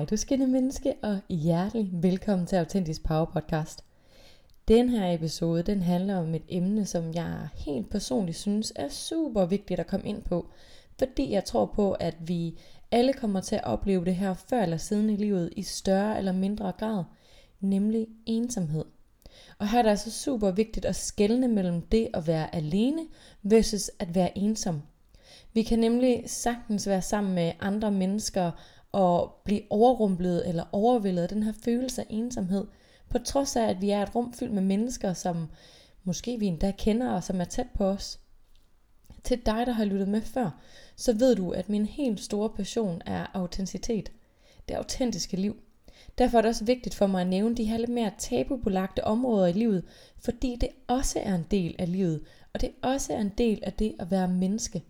Hej du skinne menneske, og hjertelig velkommen til Autentisk Power Podcast. Den her episode, den handler om et emne, som jeg helt personligt synes er super vigtigt at komme ind på. Fordi jeg tror på, at vi alle kommer til at opleve det her før eller siden i livet i større eller mindre grad, nemlig ensomhed. Og her er det altså super vigtigt at skelne mellem det at være alene versus at være ensom. Vi kan nemlig sagtens være sammen med andre mennesker og blive overrumplet eller overvældet af den her følelse af ensomhed, på trods af, at vi er et rum fyldt med mennesker, som måske vi endda kender og som er tæt på os. Til dig, der har lyttet med før, så ved du, at min helt store passion er autenticitet. Det autentiske liv. Derfor er det også vigtigt for mig at nævne de her lidt mere tabubelagte områder i livet, fordi det også er en del af livet, og det også er en del af det at være menneske.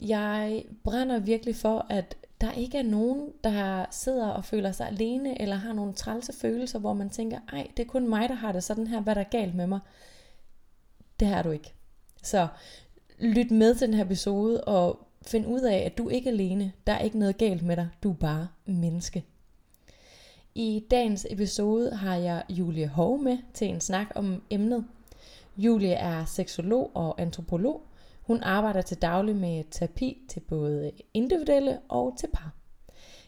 Jeg brænder virkelig for, at der ikke er nogen, der sidder og føler sig alene, eller har nogle trælse følelser, hvor man tænker, ej, det er kun mig, der har det sådan her, hvad der er galt med mig. Det har du ikke. Så lyt med til den her episode, og find ud af, at du ikke er alene. Der er ikke noget galt med dig. Du er bare menneske. I dagens episode har jeg Julie Hov med til en snak om emnet. Julie er seksolog og antropolog, hun arbejder til daglig med terapi til både individuelle og til par.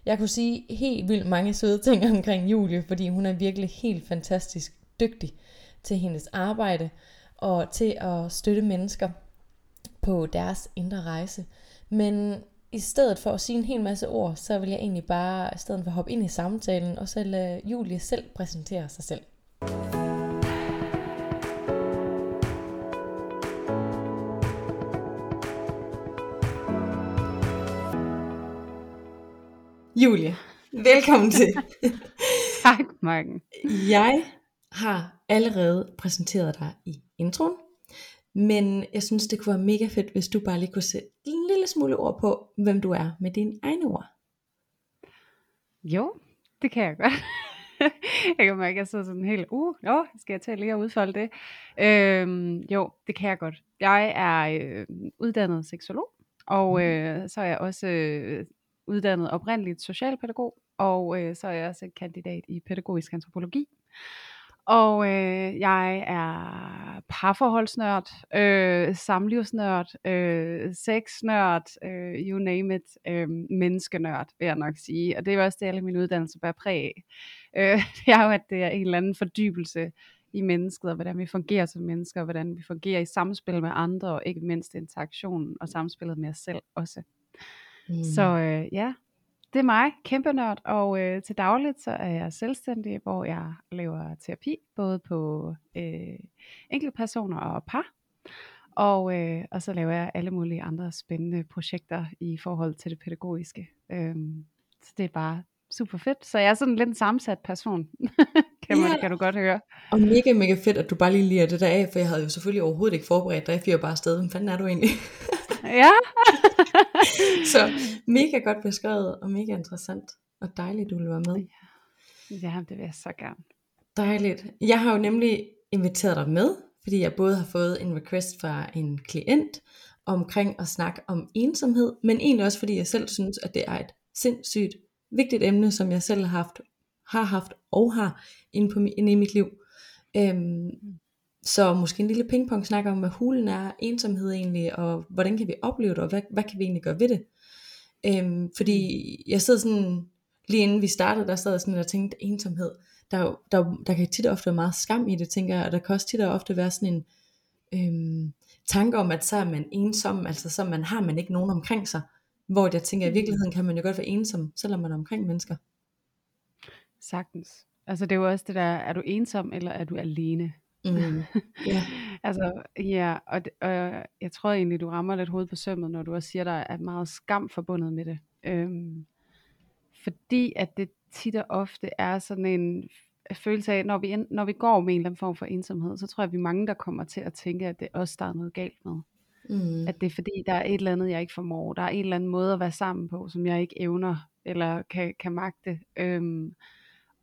Jeg kunne sige helt vildt mange søde ting omkring Julie, fordi hun er virkelig helt fantastisk dygtig til hendes arbejde og til at støtte mennesker på deres indre rejse. Men i stedet for at sige en hel masse ord, så vil jeg egentlig bare i stedet for hoppe ind i samtalen og så lade Julie selv præsentere sig selv. Julie, velkommen til. tak, Marken. Jeg har allerede præsenteret dig i introen, men jeg synes, det kunne være mega fedt, hvis du bare lige kunne sætte en lille smule ord på, hvem du er med dine egne ord. Jo, det kan jeg godt. jeg kan mærke, at jeg sidder sådan helt, uh, jo, skal jeg til lige at udfolde det? Øhm, jo, det kan jeg godt. Jeg er øh, uddannet seksolog, og mhm. øh, så er jeg også øh, uddannet oprindeligt socialpædagog, og øh, så er jeg også kandidat i pædagogisk antropologi. Og øh, jeg er parforholdsnørd, øh, samlivsnørd, øh, sexnørd, øh, you name it, øh, menneskenørd, vil jeg nok sige. Og det er også det, alle mine uddannelser bærer præg af. Øh, det er jo, at det er en eller anden fordybelse i mennesket, og hvordan vi fungerer som mennesker, og hvordan vi fungerer i samspil med andre, og ikke mindst interaktionen og samspillet med os selv også. Mm. Så øh, ja, det er mig, kæmpe nørd, og øh, til dagligt så er jeg selvstændig, hvor jeg laver terapi, både på øh, enkelte personer og par, og, øh, og så laver jeg alle mulige andre spændende projekter i forhold til det pædagogiske. Øhm, så det er bare super fedt. Så jeg er sådan lidt en sammensat person, kan, man, ja. kan du godt høre. Og mega, mega fedt, at du bare lige liger det der af, for jeg havde jo selvfølgelig overhovedet ikke forberedt dig, for jeg bare afsted. Hvem fanden er du egentlig? ja. så mega godt beskrevet, og mega interessant, og dejligt, du vil være med. Ja, det vil jeg så gerne. Dejligt. Jeg har jo nemlig inviteret dig med, fordi jeg både har fået en request fra en klient, omkring at snakke om ensomhed, men egentlig også fordi jeg selv synes, at det er et sindssygt vigtigt emne, som jeg selv har haft, har haft og har inde, på, inde i mit liv. Øhm, så måske en lille pingpong snak om, hvad hulen er, ensomhed egentlig, og hvordan kan vi opleve det, og hvad, hvad kan vi egentlig gøre ved det? Øhm, fordi jeg sidder sådan, lige inden vi startede, der sad jeg sådan og tænkte, ensomhed, der, der, der kan tit og ofte være meget skam i det, tænker jeg, og der kan også tit og ofte være sådan en øhm, tanke om, at så er man ensom, altså så man har man ikke nogen omkring sig, hvor jeg tænker, at i virkeligheden kan man jo godt være ensom, selvom man er omkring mennesker. Sagtens. Altså det er jo også det der, er du ensom, eller er du alene? Mm. yeah. altså, ja, og, og jeg tror egentlig, du rammer lidt hovedet på sømmet, når du også siger, der er meget skam forbundet med det. Øhm, fordi at det tit og ofte er sådan en følelse af, når vi, når vi går med en eller anden form for ensomhed, så tror jeg, at vi er mange, der kommer til at tænke, at det også der er noget galt med. Mm. At det er fordi, der er et eller andet, jeg ikke formår. Der er en eller anden måde at være sammen på, som jeg ikke evner, eller kan, kan magte. Øhm,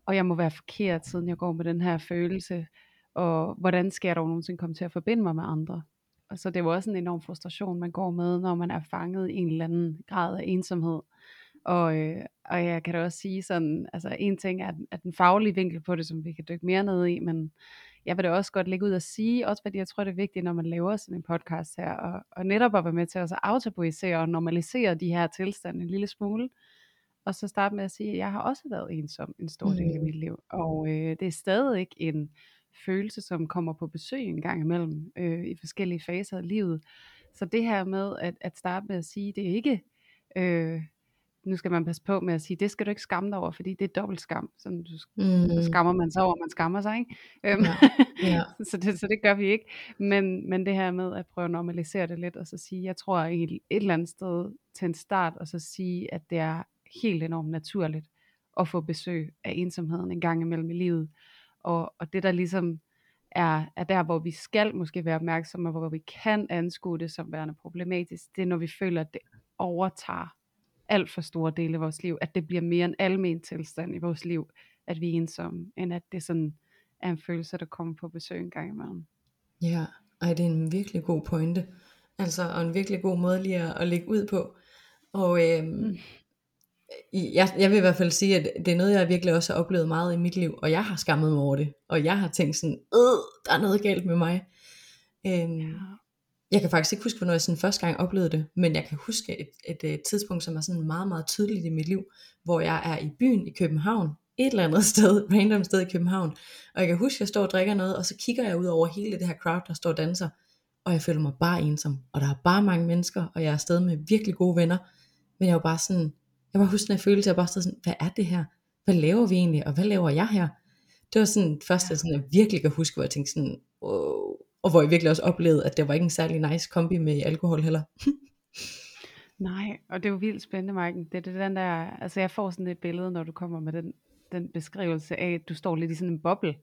og jeg må være forkert, siden jeg går med den her følelse og hvordan skal jeg dog nogensinde komme til at forbinde mig med andre? Og så det er jo også en enorm frustration, man går med, når man er fanget i en eller anden grad af ensomhed, Og, øh, og jeg kan da også sige sådan, altså en ting er, er den faglige vinkel på det, som vi kan dykke mere ned i, men jeg vil da også godt lægge ud og sige, også fordi jeg tror, det er vigtigt, når man laver sådan en podcast her, og, og netop at være med til at aftabuisere og normalisere de her tilstande en lille smule, og så starte med at sige, at jeg har også været ensom en stor del af Mm. mit liv, og øh, det er stadig ikke en følelse, som kommer på besøg en gang imellem øh, i forskellige faser af livet. Så det her med at, at starte med at sige, det er ikke, øh, nu skal man passe på med at sige, det skal du ikke skamme dig over, fordi det er dobbelt skam. Sådan, du, så Mm. skammer man sig over, man skammer sig, ikke? Øhm, Ja, ja. så, det, så det gør vi ikke. Men, men det her med at prøve at normalisere det lidt, og så sige, jeg tror et, et eller andet sted til en start, og så sige, at det er helt enormt naturligt at få besøg af ensomheden en gang imellem i livet. Og, og det der ligesom er, er der, hvor vi skal måske være opmærksomme, og hvor vi kan anskue det som værende problematisk, det er når vi føler, at det overtager alt for store dele af vores liv, at det bliver mere en almen tilstand i vores liv, at vi er ensomme, end at det sådan er en følelse, der kommer på besøg en gang imellem. Ja, ej, det er en virkelig god pointe. Altså, og en virkelig god måde lige at, at lægge ud på. Og øhm, Mm. Jeg, jeg vil i hvert fald sige, at det er noget, jeg virkelig også har oplevet meget i mit liv, og jeg har skammet mig over det. Og jeg har tænkt sådan, øh, der er noget galt med mig. Øhm, Ja. Jeg kan faktisk ikke huske, hvornår jeg sådan første gang oplevede det, men jeg kan huske et, et, et tidspunkt, som er sådan meget, meget tydeligt i mit liv, hvor jeg er i byen i København, et eller andet sted, random sted i København, og jeg kan huske, at jeg står og drikker noget, og så kigger jeg ud over hele det her crowd, der står og danser, og jeg føler mig bare ensom, og der er bare mange mennesker, og jeg er afsted med virkelig gode venner, men jeg var bare sådan, jeg var huske den her følelse, jeg bare stod sådan, hvad er det her? Hvad laver vi egentlig, og hvad laver jeg her? Det var sådan første, sådan, jeg virkelig kan huske, hvor jeg tænkte sådan, wow, og hvor jeg virkelig også oplevede, at det var ikke en særlig nice kombi med alkohol heller. Nej, og det er jo vildt spændende, Marken. Det er det den der, altså jeg får sådan et billede, når du kommer med den, den beskrivelse af, at du står lidt i sådan en boble,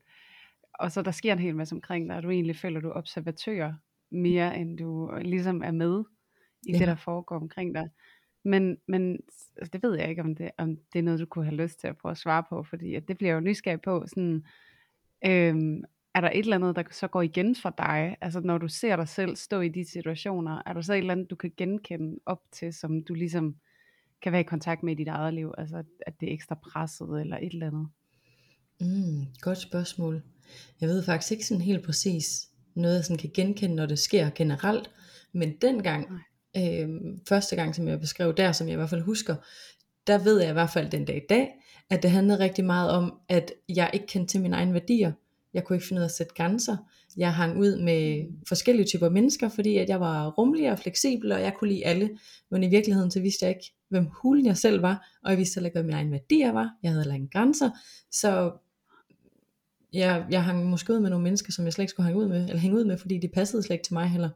og så der sker en hel masse omkring dig, og du egentlig føler, du er observatør mere, end du ligesom er med i Ja. det, der foregår omkring dig. Men, men altså, det ved jeg ikke, om det, om det er noget, du kunne have lyst til at prøve at svare på, fordi at det bliver jeg jo nysgerrig på. Sådan, øhm, er der et eller andet, der så går igen for dig? Altså når du ser dig selv stå i de situationer, er der så et eller andet, du kan genkende op til, som du ligesom kan være i kontakt med i dit eget liv? Altså at det er ekstra presset eller et eller andet? Mm, godt spørgsmål. Jeg ved faktisk ikke sådan helt præcis noget, jeg sådan kan genkende, når det sker generelt. Men dengang, øh, første gang, som jeg beskrev der, som jeg i hvert fald husker, der ved jeg i hvert fald den dag i dag, at det handlede rigtig meget om, at jeg ikke kendte til mine egne værdier. Jeg kunne ikke finde ud af at sætte grænser. Jeg hang ud med forskellige typer mennesker, fordi at jeg var rummelig og fleksibel, og jeg kunne lide alle. Men i virkeligheden så vidste jeg ikke, hvem hulen jeg selv var, og jeg vidste heller ikke, hvad mine egne værdier var. Jeg havde heller ingen grænser. Så jeg, jeg hang måske ud med nogle mennesker, som jeg slet ikke skulle hænge ud med, eller hænge ud med, fordi de passede slet ikke til mig heller.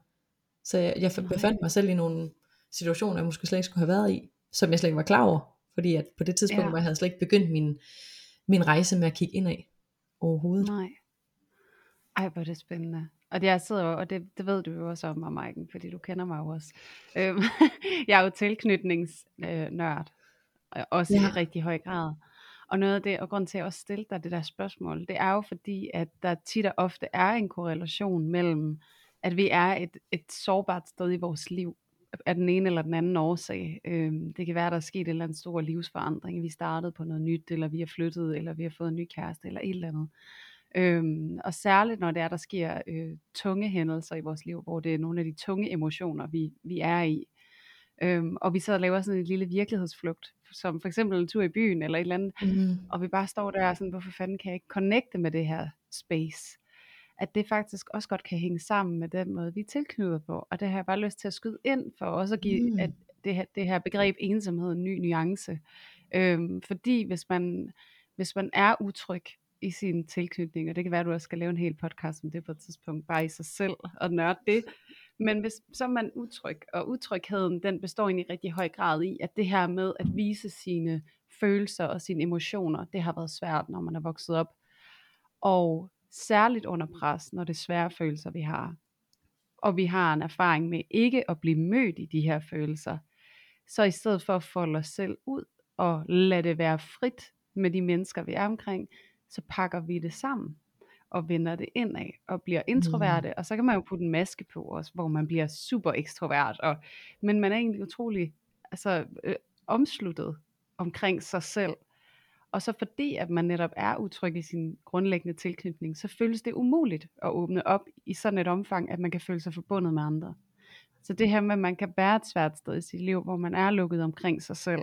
Så jeg, jeg befandt mig selv i nogle situationer, jeg måske slet ikke skulle have været i, som jeg slet ikke var klar over. Fordi at på det tidspunkt, Ja. hvor jeg havde slet ikke begyndt min, min rejse med at kigge indad overhovedet. Nej. Ej, hvor er det spændende. Og jeg sidder jo, og det, det ved du jo også om mig, Maiken, fordi du kender mig jo også. Øhm, jeg er jo tilknytningsnørd, øh, også. Ja. i rigtig høj grad. Og noget af det, og grund til at jeg også stille dig det der spørgsmål, det er jo fordi, at der tit og ofte er en korrelation mellem, at vi er et, et sårbart sted i vores liv, af den ene eller den anden årsag. Øhm, det kan være, at der er sket en eller anden stor livsforandring. Vi startede på noget nyt, eller vi har flyttet, eller vi har fået en ny kæreste, eller et eller andet. Øhm, og særligt når det er, der sker øh, tunge hændelser i vores liv, hvor det er nogle af de tunge emotioner, vi, vi er i. Øhm, og vi så laver sådan en lille virkelighedsflugt, som for eksempel en tur i byen, eller et eller andet, Mm. og vi bare står der sådan, hvorfor fanden kan jeg ikke connecte med det her space? At det faktisk også godt kan hænge sammen med den måde, vi er tilknyttet på. Og det har jeg bare lyst til at skyde ind for også at give Mm. at det, her, det her begreb ensomhed en ny nuance. Øhm, fordi hvis man, hvis man er utryg i sin tilknytning, og det kan være, at du også skal lave en hel podcast om det på et tidspunkt, bare i sig selv og nørde det, men hvis så er man utryg, og utrygheden den består egentlig i rigtig høj grad i, at det her med at vise sine følelser og sine emotioner, det har været svært, når man er vokset op. Og særligt under pres, når det er svære følelser, vi har. Og vi har en erfaring med ikke at blive mødt i de her følelser. Så i stedet for at folde os selv ud og lade det være frit med de mennesker, vi er omkring, så pakker vi det sammen og vender det indad og bliver introverte, mm. og så kan man jo putte en maske på også, hvor man bliver super ekstrovert, og, men man er egentlig utrolig altså, øh, omsluttet omkring sig selv. Og så fordi, at man netop er utryg i sin grundlæggende tilknytning, så føles det umuligt at åbne op i sådan et omfang, at man kan føle sig forbundet med andre. Så det her med, at man kan være et svært sted i sit liv, hvor man er lukket omkring sig selv,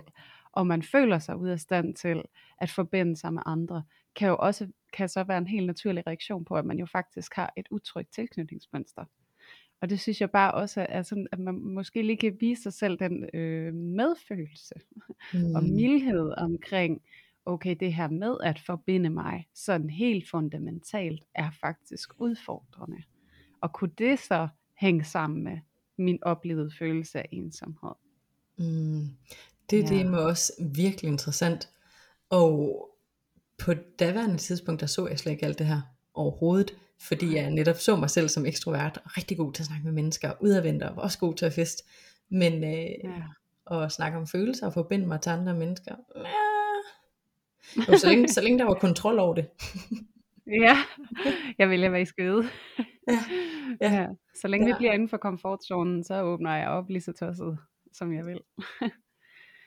og man føler sig ud af stand til at forbinde sig med andre, kan jo også kan så være en helt naturlig reaktion på, at man jo faktisk har et utrygt tilknytningsmønster. Og det synes jeg bare også er sådan, at man måske lige kan vise sig selv den øh, medfølelse mm. og mildhed omkring, okay, det her med at forbinde mig sådan helt fundamentalt er faktisk udfordrende. Og kunne det så hænge sammen med min oplevede følelse af ensomhed? Mm. Det, ja. det er også virkelig interessant. Og på daværende tidspunkt, der så jeg slet ikke alt det her overhovedet, fordi jeg netop så mig selv som ekstrovert, og rigtig god til at snakke med mennesker, udadvendt og også god til at fest. Men øh, ja. at snakke om følelser og forbinde mig til andre mennesker, ja. Så, længe, så længe der var kontrol over det. ja, jeg vil være i skøde. Ja. Ja. ja. Så længe ja. det bliver inden for komfortzonen, så åbner jeg op lige så tosset, som jeg vil.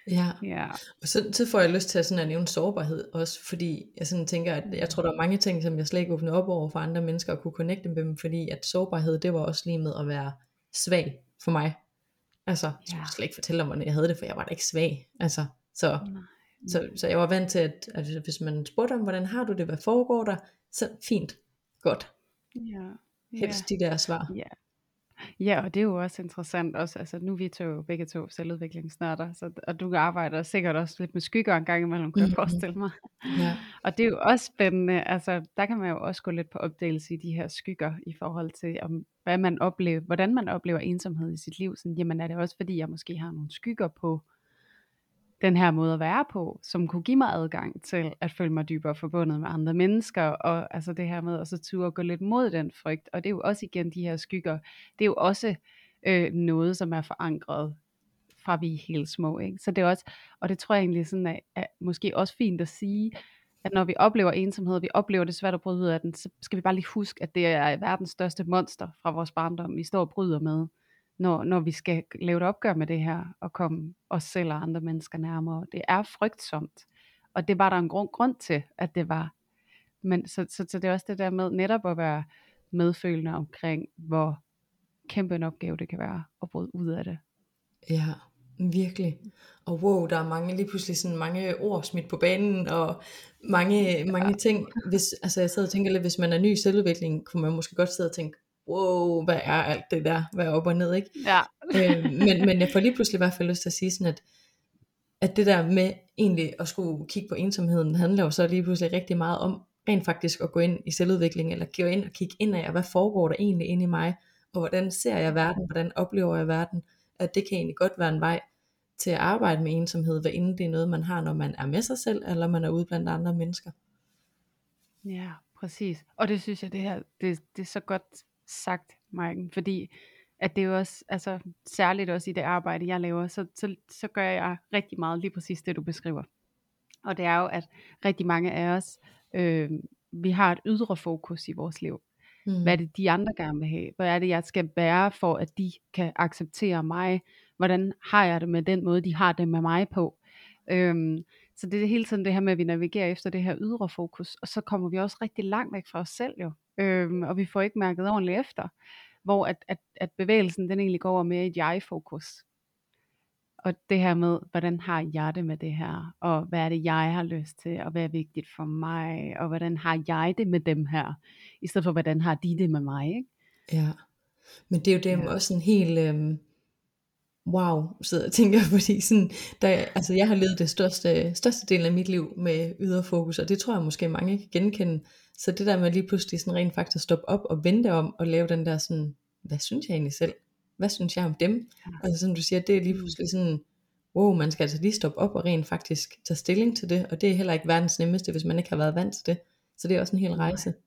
Ja. ja. Og så, så får jeg lyst til at, sådan at nævne sårbarhed også, fordi jeg sådan tænker, at jeg tror, der er mange ting, som jeg slet ikke åbner op over for andre mennesker, og kunne connecte med dem, fordi at sårbarhed, det var også lige med at være svag for mig. Altså, jeg skulle slet ikke fortælle om, hvordan jeg havde det, for jeg var da ikke svag. Altså, så, så, så jeg var vant til, at, at hvis man spurgte om, hvordan har du det, hvad foregår der, så fint, godt. Ja. Helst de der svar. Ja. Ja, og det er jo også interessant også, altså nu er vi to begge to selvudviklingsnørder, så, og du arbejder sikkert også lidt med skygger en gang imellem, kan jeg mm-hmm. forestille mig. Ja. Og det er jo også spændende, altså der kan man jo også gå lidt på opdagelse i de her skygger, i forhold til, om, hvad man oplever, hvordan man oplever ensomhed i sit liv. Sådan, jamen er det også fordi, jeg måske har nogle skygger på den her måde at være på, som kunne give mig adgang til at føle mig dybere forbundet med andre mennesker, og altså det her med at så turde at gå lidt mod den frygt, og det er jo også igen de her skygger, det er jo også øh, noget, som er forankret fra vi er helt små, ikke? Så det er også, og det tror jeg egentlig sådan er, er måske også fint at sige, at når vi oplever ensomhed, vi oplever det svært at bryde ud af den, så skal vi bare lige huske, at det er verdens største monster fra vores barndom, vi står og bryder med når, når vi skal lave et opgør med det her, og komme os selv og andre mennesker nærmere. Det er frygtsomt, og det var der en grund, grund til, at det var. Men så, så, så det er også det der med netop at være medfølende omkring, hvor kæmpe en opgave det kan være at bryde ud af det. Ja, virkelig. Og wow, der er mange, lige pludselig sådan mange ord smidt på banen, og mange, mange ja. ting. Hvis, altså jeg sidder og tænker lidt, hvis man er ny i selvudvikling, kunne man måske godt sidde og tænke, wow, hvad er alt det der, hvad er op og ned, ikke? Ja. øh, men, men jeg får lige pludselig i hvert fald lyst til at sige sådan, at, at det der med egentlig at skulle kigge på ensomheden, handler jo så lige pludselig rigtig meget om, rent faktisk at gå ind i selvudvikling, eller gå ind og kigge ind af, hvad foregår der egentlig inde i mig, og hvordan ser jeg verden, hvordan oplever jeg verden, at det kan egentlig godt være en vej til at arbejde med ensomhed, hvad inden det er noget, man har, når man er med sig selv, eller man er ude blandt andre mennesker. Ja, præcis. Og det synes jeg, det her, det, det er så godt sagt, Marken, fordi at det er jo også, altså særligt også i det arbejde, jeg laver, så, så, så gør jeg rigtig meget lige præcis det, du beskriver. Og det er jo, at rigtig mange af os, øh, vi har et ydre fokus i vores liv. Mm. Hvad er det, de andre gerne vil have? Hvad er det, jeg skal være for, at de kan acceptere mig? Hvordan har jeg det med den måde, de har det med mig på? Øhm, så det er hele tiden det her med, at vi navigerer efter det her ydre fokus, og så kommer vi også rigtig langt væk fra os selv jo øhm, og vi får ikke mærket ordentligt efter, hvor at, at, at bevægelsen den egentlig går over mere i et jeg-fokus. Og det her med, hvordan har jeg det med det her, og hvad er det, jeg har lyst til, og hvad er vigtigt for mig, og hvordan har jeg det med dem her, i stedet for, hvordan har de det med mig, ikke? Ja, men det er jo det ja. også en helt, øhm, wow, så jeg tænker, fordi sådan, der, altså jeg har levet det største, største del af mit liv med yderfokus, og det tror jeg måske mange kan genkende, så det der med lige pludselig sådan rent faktisk stoppe op og vente om og lave den der sådan, hvad synes jeg egentlig selv? Hvad synes jeg om dem? Ja. Altså som du siger, det er lige pludselig sådan, wow, man skal altså lige stoppe op og rent faktisk tage stilling til det, og det er heller ikke verdens nemmeste, hvis man ikke har været vant til det. Så det er også en hel rejse. Nej,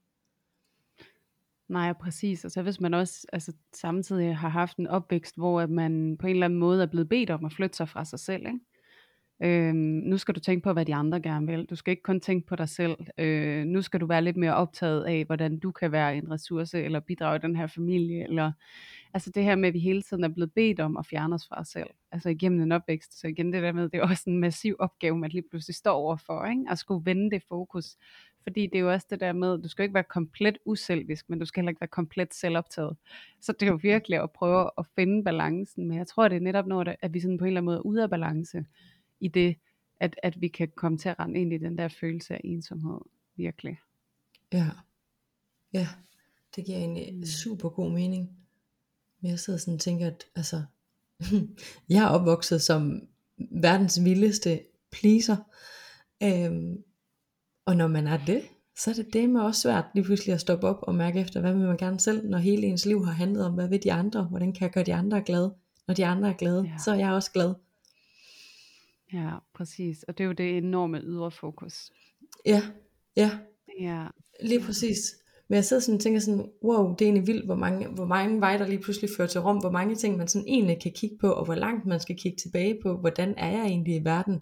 præcis. Og så hvis man også altså, samtidig har haft en opvækst, hvor at man på en eller anden måde er blevet bedt om at flytte sig fra sig selv, ikke? Øhm, nu skal du tænke på, hvad de andre gerne vil. Du skal ikke kun tænke på dig selv. Øh, nu skal du være lidt mere optaget af, hvordan du kan være en ressource, eller bidrage i den her familie, eller altså det her med, at vi hele tiden er blevet bedt om at fjerne os fra os selv, altså igennem en opvækst. Så igen det der med, det er også en massiv opgave, man lige pludselig står overfor, ikke? at skulle vende det fokus. Fordi det er jo også det der med, du skal ikke være komplet uselvisk, men du skal heller ikke være komplet selvoptaget. Så det er jo virkelig at prøve at finde balancen, men jeg tror, det er netop noget, at vi sådan på en eller anden måde er ude af balance i det, at, at vi kan komme til at rende ind i den der følelse af ensomhed, virkelig. Ja, ja, det giver en mm. super god mening. Men jeg sidder sådan og tænker, at altså, jeg er opvokset som verdens vildeste pleaser. Øhm, og når man er det, så er det det med også svært lige pludselig at stoppe op og mærke efter, hvad vil man gerne selv, når hele ens liv har handlet om, hvad vil de andre, hvordan kan jeg gøre de andre glade. Når de andre er glade, ja. så er jeg også glad. Ja, præcis. Og det er jo det enorme ydre fokus. Ja, ja. Ja. Lige præcis. Men jeg sidder sådan og tænker sådan, wow, det er egentlig vildt, hvor mange, hvor mange veje, der lige pludselig fører til Rom, hvor mange ting man sådan egentlig kan kigge på, og hvor langt man skal kigge tilbage på, hvordan er jeg egentlig i verden,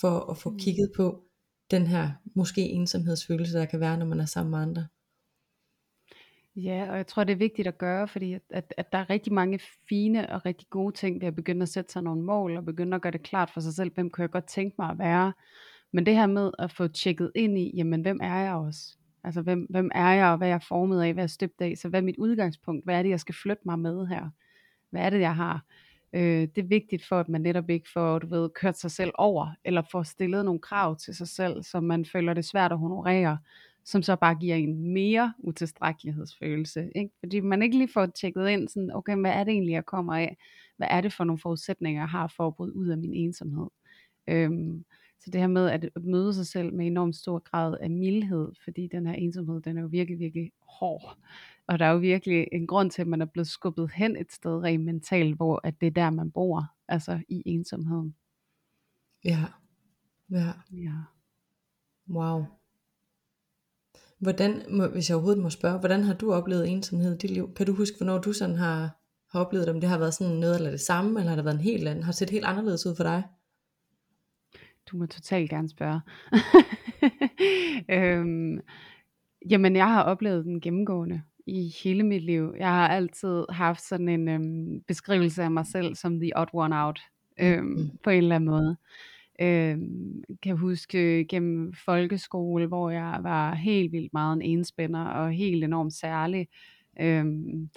for at få mm. kigget på den her måske ensomhedsfølelse, der kan være, når man er sammen med andre. Ja, og jeg tror, det er vigtigt at gøre, fordi at, at, at der er rigtig mange fine og rigtig gode ting ved at begynde at sætte sig nogle mål, og begynde at gøre det klart for sig selv, hvem kunne jeg godt tænke mig at være. Men det her med at få tjekket ind i, jamen hvem er jeg også? Altså hvem, hvem er jeg, og hvad er jeg formet af, hvad er jeg støbt af? Så hvad er mit udgangspunkt? Hvad er det, jeg skal flytte mig med her? Hvad er det, jeg har? Øh, det er vigtigt for, at man netop ikke får, du ved, kørt sig selv over, eller får stillet nogle krav til sig selv, som man føler det svært at honorere, som så bare giver en mere utilstrækkelighedsfølelse. Ikke? Fordi man ikke lige får tjekket ind, sådan, okay, hvad er det egentlig, jeg kommer af? Hvad er det for nogle forudsætninger, jeg har for at bryde ud af min ensomhed? Øhm, så det her med at møde sig selv med enormt stor grad af mildhed, fordi den her ensomhed, den er jo virkelig, virkelig hård. Og der er jo virkelig en grund til, at man er blevet skubbet hen et sted rent mentalt, hvor at det er der, man bor, altså i ensomheden. Ja. Ja. Ja. Wow. Hvordan, hvis jeg overhovedet må spørge, hvordan har du oplevet ensomhed i dit liv? Kan du huske, hvornår du sådan har, har oplevet det, om det har været sådan noget eller det samme, eller har det været en helt anden, har det set helt anderledes ud for dig? Du må totalt gerne spørge. øhm, jamen, jeg har oplevet den gennemgående i hele mit liv. Jeg har altid haft sådan en øhm, beskrivelse af mig selv som the odd one out, øhm, mm. på en eller anden måde. Øhm, kan huske gennem folkeskole, hvor jeg var helt vildt meget en enspænder og helt enormt særlig. Øhm,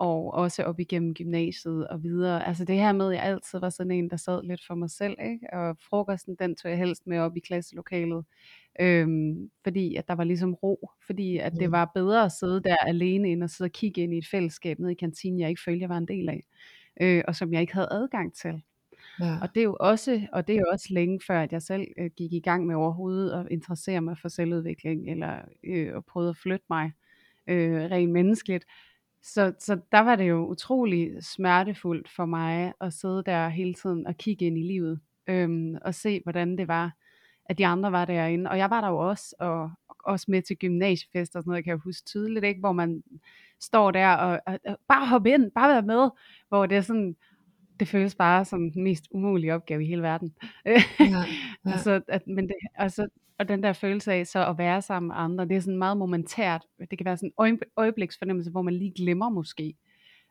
og også op igennem gymnasiet og videre. Altså det her med, at jeg altid var sådan en, der sad lidt for mig selv, ikke? og frokosten, den tog jeg helst med op i klasselokalet, øhm, fordi at der var ligesom ro, fordi at det var bedre at sidde der alene, end at sidde og kigge ind i et fællesskab nede i kantinen, jeg ikke følte, jeg var en del af, øh, og som jeg ikke havde adgang til. Ja. Og det er jo også, og det er jo også længe før, at jeg selv øh, gik i gang med overhovedet at interessere mig for selvudvikling, eller øh, at prøve at flytte mig øh, rent menneskeligt. Så, så der var det jo utrolig smertefuldt for mig at sidde der hele tiden og kigge ind i livet, øhm, og se hvordan det var, at de andre var derinde. Og jeg var der jo også, og også med til gymnasiefester og sådan noget, kan jeg huske tydeligt, ikke? hvor man står der og, og, og bare hoppe ind, bare være med, hvor det er sådan, det føles bare som den mest umulige opgave i hele verden. Ja, ja. altså, at, men det, altså, og den der følelse af så at være sammen med andre, det er sådan meget momentært. Det kan være sådan en øjebliksfornemmelse, hvor man lige glemmer måske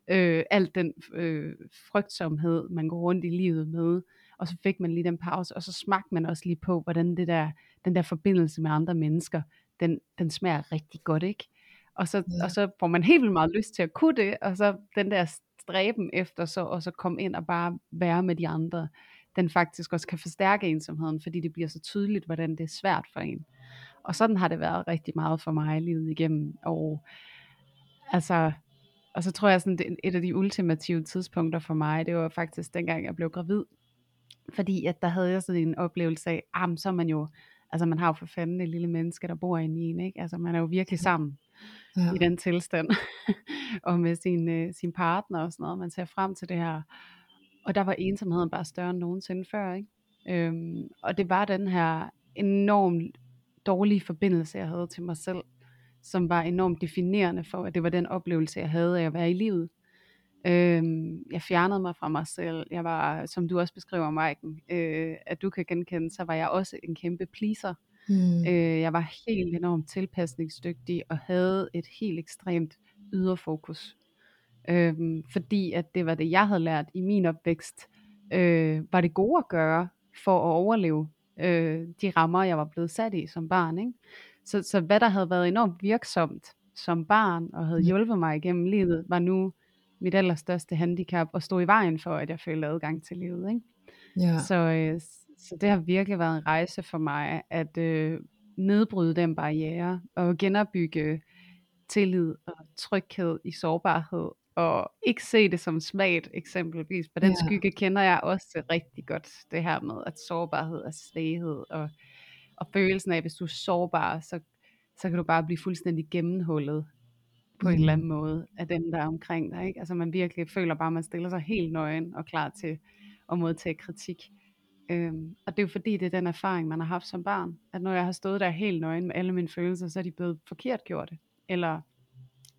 øh, alt den øh, frygtsomhed, man går rundt i livet med. Og så fik man lige den pause, og så smagte man også lige på, hvordan det der, den der forbindelse med andre mennesker, den, den smager rigtig godt, ikke? Og så, ja. og så får man helt vildt meget lyst til at kunne det, og så den der stræben efter så, og så komme ind og bare være med de andre, den faktisk også kan forstærke ensomheden, fordi det bliver så tydeligt, hvordan det er svært for en. Og sådan har det været rigtig meget for mig livet igennem. Og altså, og så tror jeg sådan, det, et af de ultimative tidspunkter for mig, det var faktisk dengang jeg blev gravid. Fordi at der havde jeg sådan en oplevelse af, ah, så er man jo, altså man har jo for fanden et lille menneske, der bor inde i en, ikke? Altså man er jo virkelig sammen ja. i den tilstand. og med sin, øh, sin partner og sådan noget. Man ser frem til det her og der var ensomheden bare større end nogensinde før, ikke? Øhm, og det var den her enormt dårlige forbindelse, jeg havde til mig selv, som var enormt definerende for, at det var den oplevelse, jeg havde af at være i livet. Øhm, jeg fjernede mig fra mig selv. Jeg var, som du også beskriver, Maiken, øh, at du kan genkende, så var jeg også en kæmpe pleaser. Mm. Øh, jeg var helt enormt tilpasningsdygtig og havde et helt ekstremt yderfokus. Øhm, fordi at det var det, jeg havde lært i min opvækst, øh, var det gode at gøre for at overleve øh, de rammer, jeg var blevet sat i som barn. Ikke? Så, så hvad der havde været enormt virksomt som barn, og havde Mm. hjulpet mig igennem livet, var nu mit allerstørste handicap, og stå i vejen for, at jeg følte adgang til livet. Ikke? Ja. Så, øh, så det har virkelig været en rejse for mig, at øh, nedbryde den barriere, og genopbygge tillid og tryghed i sårbarhed, og ikke se det som smagt eksempelvis. På den Ja. skygge kender jeg også rigtig godt det her med, at sårbarhed er svaghed, og, og følelsen af, at hvis du er sårbar, så, så kan du bare blive fuldstændig gennemhullet på mm. en eller anden måde af dem, der er omkring dig. Ikke? Altså man virkelig føler bare, at man stiller sig helt nøgen og klar til at modtage kritik. Øhm, og det er jo fordi, det er den erfaring, man har haft som barn, at når jeg har stået der helt nøgen med alle mine følelser, så er de blevet forkert gjort. Eller,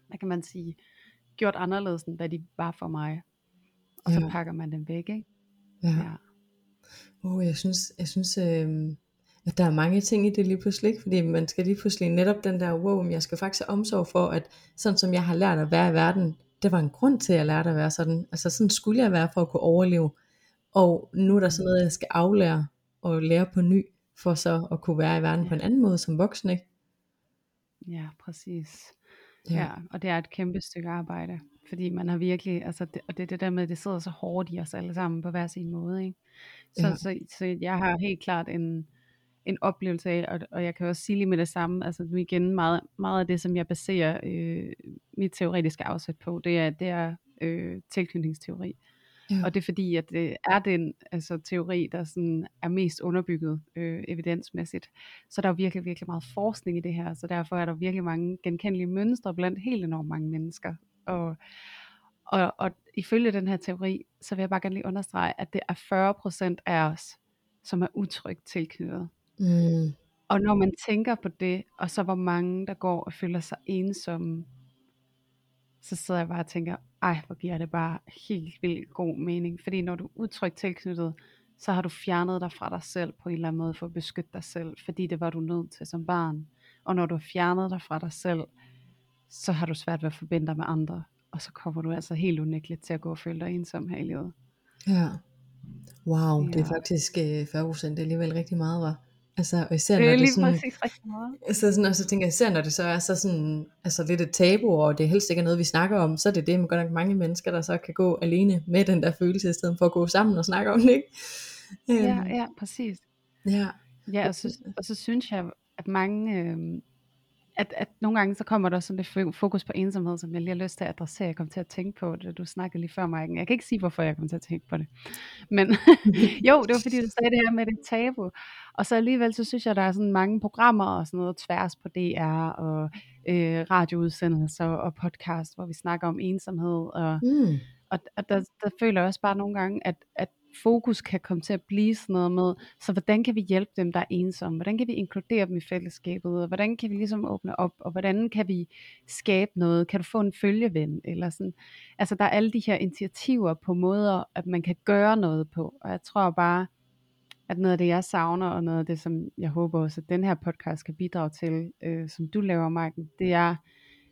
hvad kan man sige, gjort anderledes, end hvad de var for mig. Og så Ja. pakker man dem væk, ikke? Ja. Ja. Oh, jeg synes, jeg synes øh, at der er mange ting i det lige pludselig, fordi man skal lige pludselig netop den der, wow, jeg skal faktisk have omsorg for, at sådan som jeg har lært at være i verden, det var en grund til, at jeg lærte at være sådan. Altså sådan skulle jeg være for at kunne overleve. Og nu er der sådan noget, jeg skal aflære og lære på ny, for så at kunne være i verden på en anden måde som voksen, ikke? Ja, præcis. Ja. ja, og det er et kæmpe stykke arbejde, fordi man har virkelig, altså det, og det er det der med, at det sidder så hårdt i os alle sammen på hver sin måde, ikke? Så, Ja. så, så jeg har helt klart en, en oplevelse af, og, og jeg kan også sige lige med det samme, altså nu igen, meget, meget af det, som jeg baserer øh, mit teoretiske afsæt på, det er, det er øh, tilknytningsteori. Ja. Og det er fordi, at det er den altså, teori, der sådan er mest underbygget øh, evidensmæssigt. Så der er virkelig, virkelig meget forskning i det her, så derfor er der virkelig mange genkendelige mønstre blandt helt enormt mange mennesker. Og, og, og ifølge den her teori, så vil jeg bare gerne lige understrege, at det er 40% af os, som er utrygt tilknyttet. Mm, Og når man tænker på det, og så hvor mange, der går og føler sig ensomme, så sidder jeg bare og tænker, ej, hvor giver det bare helt vildt god mening. Fordi når du er utrygt tilknyttet, så har du fjernet dig fra dig selv på en eller anden måde for at beskytte dig selv, fordi det var du nødt til som barn. Og når du har fjernet dig fra dig selv, så har du svært ved at forbinde dig med andre. Og så kommer du altså helt unægteligt til at gå og føle dig ensom her i livet. ja. Wow, det er Ja. faktisk øh, 40% det er alligevel rigtig meget, var. Altså, og især Det når er det lige sådan, præcis rigtig meget. Så, sådan, og så tænker jeg, især når det så er så sådan, altså lidt et tabu, og det helst ikke er noget, vi snakker om, så er det det med godt nok mange mennesker, der så kan gå alene med den der følelse, i stedet for at gå sammen og snakke om det, ikke? Ja, Øhm, ja, præcis. ja. Ja, og så, og så synes jeg, at mange, øh, at, at nogle gange så kommer der sådan lidt fo- fokus på ensomhed, som jeg lige har lyst til at adressere. Jeg kom til at tænke på det, du snakkede lige før, Maiken. Jeg kan ikke sige, hvorfor jeg kom til at tænke på det. Men jo, det var fordi, du sagde det her med det tabu. Og så alligevel, så synes jeg, der er sådan mange programmer og sådan noget tværs på DR og øh, radioudsendelser og podcast, hvor vi snakker om ensomhed og Mm. og, og der, der føler jeg også bare nogle gange, at, at fokus kan komme til at blive sådan noget med, så hvordan kan vi hjælpe dem, der er ensomme? Hvordan kan vi inkludere dem i fællesskabet? Og hvordan kan vi ligesom åbne op? Og hvordan kan vi skabe noget? Kan du få en følgeven? Eller sådan. Altså der er alle de her initiativer på måder, at man kan gøre noget på. Og jeg tror bare, at noget af det, jeg savner, og noget af det, som jeg håber også, at den her podcast kan bidrage til, øh, som du laver, Marken, det er,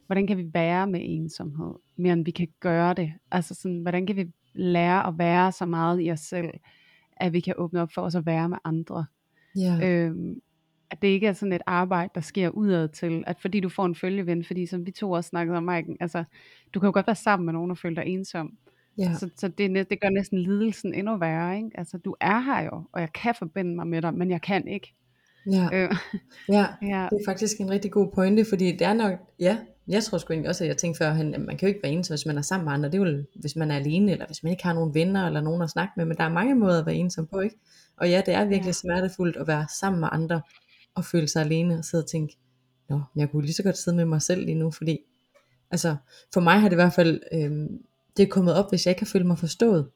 hvordan kan vi være med ensomhed, mere end vi kan gøre det? Altså sådan, hvordan kan vi lære at være så meget i os selv, at vi kan åbne op for os at være med andre? Ja. Øhm, at det ikke er sådan et arbejde, der sker udad til, at fordi du får en følgeven, fordi som vi to også snakkede om, Maiken, altså, du kan jo godt være sammen med nogen, og føle dig ensom. ja. Så, så det, det gør næsten lidelsen endnu værre, ikke? Altså, du er her jo, og jeg kan forbinde mig med dig, men jeg kan ikke. Ja. Øh, ja. ja, Det er faktisk en rigtig god pointe, fordi det er nok, ja, jeg tror sgu egentlig også, at jeg tænkte førhen, at man kan jo ikke være ensom, hvis man er sammen med andre. Det er jo, hvis man er alene, eller hvis man ikke har nogen venner, eller nogen at snakke med, men der er mange måder at være ensom på, ikke? Og ja, det er virkelig Ja. smertefuldt at være sammen med andre, og føle sig alene, og sidde og tænke, nå, jeg kunne lige så godt sidde med mig selv lige nu, fordi, altså, for mig har det i hvert fald, øhm, det er kommet op, hvis jeg ikke har følt mig forstået.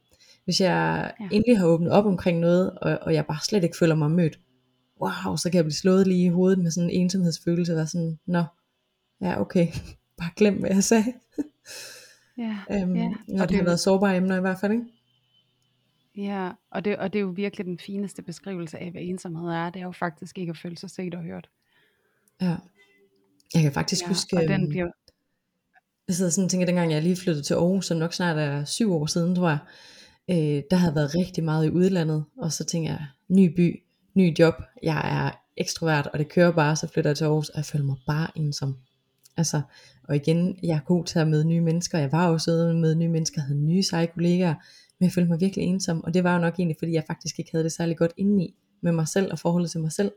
Hvis jeg ja. endelig har åbnet op omkring noget, og, og jeg bare slet ikke føler mig mødt, wow, så kan jeg blive slået lige i hovedet med sådan en ensomhedsfølelse, være sådan, nå, ja okay, bare glem hvad jeg sagde. Ja, Øhm, ja. når Og det har været sårbare emner i hvert fald, ikke? ja, og det, og det er jo virkelig den fineste beskrivelse af, hvad ensomhed er. Det er jo faktisk ikke at føle sig set og hørt. Ja. Jeg kan faktisk Ja, huske, og den øhm, bliver, jeg sidder sådan og tænker, dengang jeg lige flyttede til Aarhus, som nok snart er syv år siden, tror jeg, øh, der havde været rigtig meget i udlandet, og så tænker jeg, ny by, ny job, jeg er ekstrovert, og det kører bare, så flytter jeg til Aarhus, og jeg føler mig bare ensom. Altså, og igen, jeg er god til at møde nye mennesker, jeg var også ude med nye mennesker, havde nye seje kollegaer, men jeg følte mig virkelig ensom, og det var jo nok egentlig, fordi jeg faktisk ikke havde det særlig godt indeni med mig selv og forholdet til mig selv.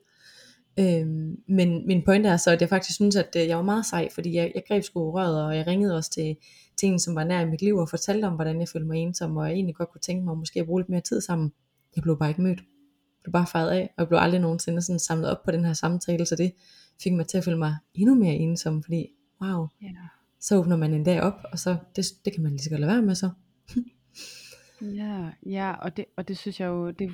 Øhm, men min pointe er så, at jeg faktisk synes, at øh, jeg var meget sej, fordi jeg, jeg greb sgu røret, og jeg ringede også til, til en, som var nær i mit liv, og fortalte om, hvordan jeg følte mig ensom, og jeg egentlig godt kunne tænke mig, måske at bruge lidt mere tid sammen. Jeg blev bare ikke mødt. Blev bare fejret af, og jeg blev aldrig nogensinde sådan samlet op på den her samtale, så det fik mig til at føle mig endnu mere ensom, fordi wow, ja, så åbner man en dag op, og så det, det kan man lige så godt lade være med så. ja, ja, og det, og det synes jeg jo, det,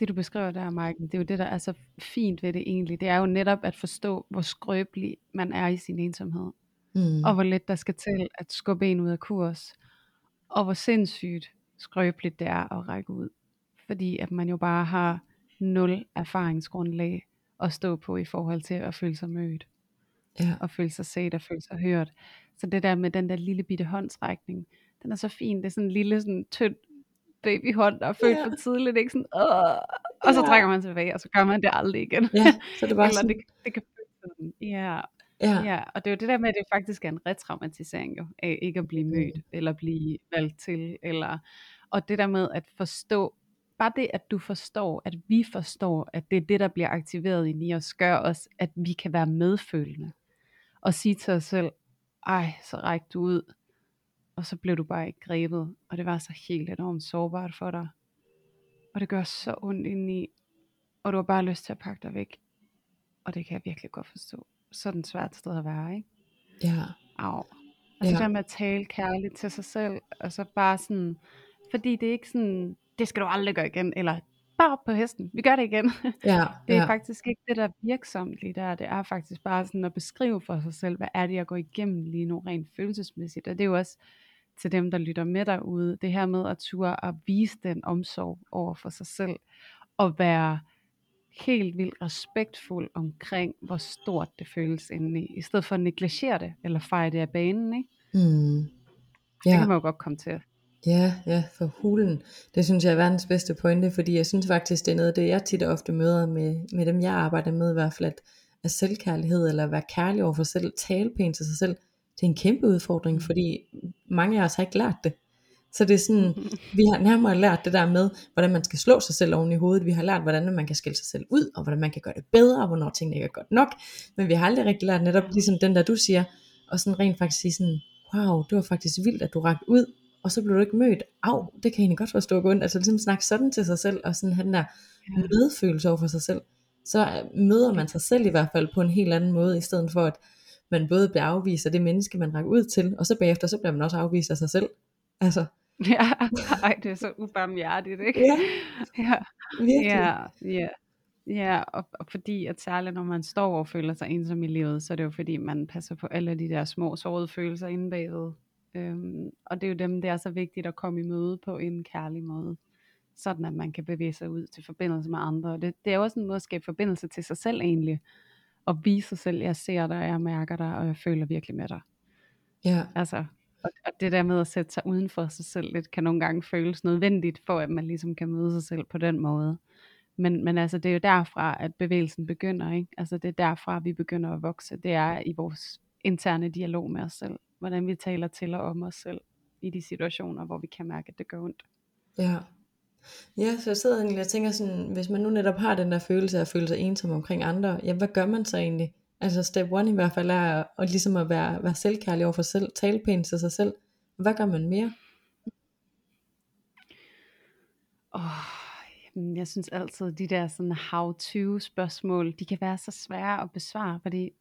det du beskriver der, Maiken, det er jo det, der er så fint ved det egentlig. Det er jo netop at forstå, hvor skrøbelig man er i sin ensomhed. Mm. Og hvor lidt der skal til at skubbe en ud af kurs. Og hvor sindssygt skrøbeligt det er at række ud. Fordi at man jo bare har nul erfaringsgrundlag at stå på i forhold til at føle sig mødt. Ja, Og føle sig set og føle sig hørt. Så det der med den der lille bitte håndsrækning, den er så fin. Det er sådan en lille sådan tynd babyhånd, der er født Ja. for tidligt. Ikke? Sådan, Åh! og så Ja. trækker man tilbage, og så gør man det aldrig igen. ja, så det bare Eller sådan, det, det kan sådan. Ja, ja, Ja, og det er jo det der med, at det faktisk er en retraumatisering jo, af ikke at blive mødt, eller blive valgt til, eller, og det der med at forstå, bare det at du forstår, at vi forstår, at det er det der bliver aktiveret i os, gør os, at vi kan være medfølende, og sige til os selv, ej, så ræk du ud, og så blev du bare ikke grebet, og det var så helt enormt sårbart for dig, og det gør så ondt indeni, og du har bare lyst til at pakke dig væk, og det kan jeg virkelig godt forstå. Sådan svært sted at være, ikke? ja, Au. Og Ja. det der med at tale kærligt til sig selv, og så bare sådan, fordi det er ikke sådan, det skal du aldrig gøre igen, eller bare op på hesten, vi gør det igen. ja, Det er ja, faktisk ikke det, der er virksomt lige der. Det er faktisk bare sådan at beskrive for sig selv, hvad er det, jeg går igennem lige nu rent følelsesmæssigt. Og det er jo også til dem, der lytter med derude, det her med at ture at vise den omsorg over for sig selv, og være helt vildt respektfuld omkring, hvor stort det føles indeni, i stedet for at negligere det, eller feje det af banen, ikke? mm. Det ja. kan man jo godt komme til. Ja, ja, for hulen. Det synes jeg er verdens bedste pointe, fordi jeg synes faktisk, det er noget af det, jeg tit og ofte møder med, med dem, jeg arbejder med i hvert fald, at, at selvkærlighed, eller at være kærlig over for sig selv, tale pænt til sig selv, det er en kæmpe udfordring, fordi mange af os har ikke lært det. Så det er sådan, vi har nærmere lært det der med, hvordan man skal slå sig selv oven i hovedet. Vi har lært, hvordan man kan skille sig selv ud, og hvordan man kan gøre det bedre, og hvornår tingene ikke er godt nok. Men vi har aldrig rigtig lært netop, ligesom den der du siger, og sådan rent faktisk sige sådan, wow, det var faktisk vildt, at du rakte ud, og så blev du ikke mødt. Au, det kan jeg godt forstå gå ondt. Altså ligesom snakke sådan til sig selv, og sådan have den der medfølelse over for sig selv. Så øh, møder man sig selv i hvert fald på en helt anden måde, i stedet for at man både bliver afvist af det menneske, man rækker ud til, og så bagefter, så bliver man også afvist af sig selv. Altså, Ja, ej, det er så ubarmhjertigt, ikke? ja, Ja, virkelig. ja, ja. Ja, og, og fordi at særligt når man står og føler sig ensom i livet, så er det jo fordi, man passer på alle de der små sårede følelser inde bagved. Øhm, og det er jo dem, det er så vigtigt at komme i møde på en kærlig måde. Sådan at man kan bevæge sig ud til forbindelse med andre. Og det, det er jo også en måde at skabe forbindelse til sig selv egentlig. Og vise sig selv, jeg ser dig, jeg mærker dig, og jeg føler virkelig med dig. Ja, Altså, og, og det der med at sætte sig uden for sig selv lidt, kan nogle gange føles nødvendigt, for at man ligesom kan møde sig selv på den måde. Men, men altså, det er jo derfra, at bevægelsen begynder, ikke? Altså, det er derfra, vi begynder at vokse. Det er i vores interne dialog med os selv. Hvordan vi taler til og om os selv i de situationer, hvor vi kan mærke, at det gør ondt. ja. Ja, så jeg sidder egentlig og tænker sådan, hvis man nu netop har den der følelse af at føle sig ensom omkring andre, ja, hvad gør man så egentlig? Altså step one i hvert fald er at, at ligesom at være, være selvkærlig over for sig selv, tale pænt til sig selv. Hvad gør man mere? Åh, jamen, jeg synes altid, de der sådan how-to spørgsmål, de kan være så svære at besvare, fordi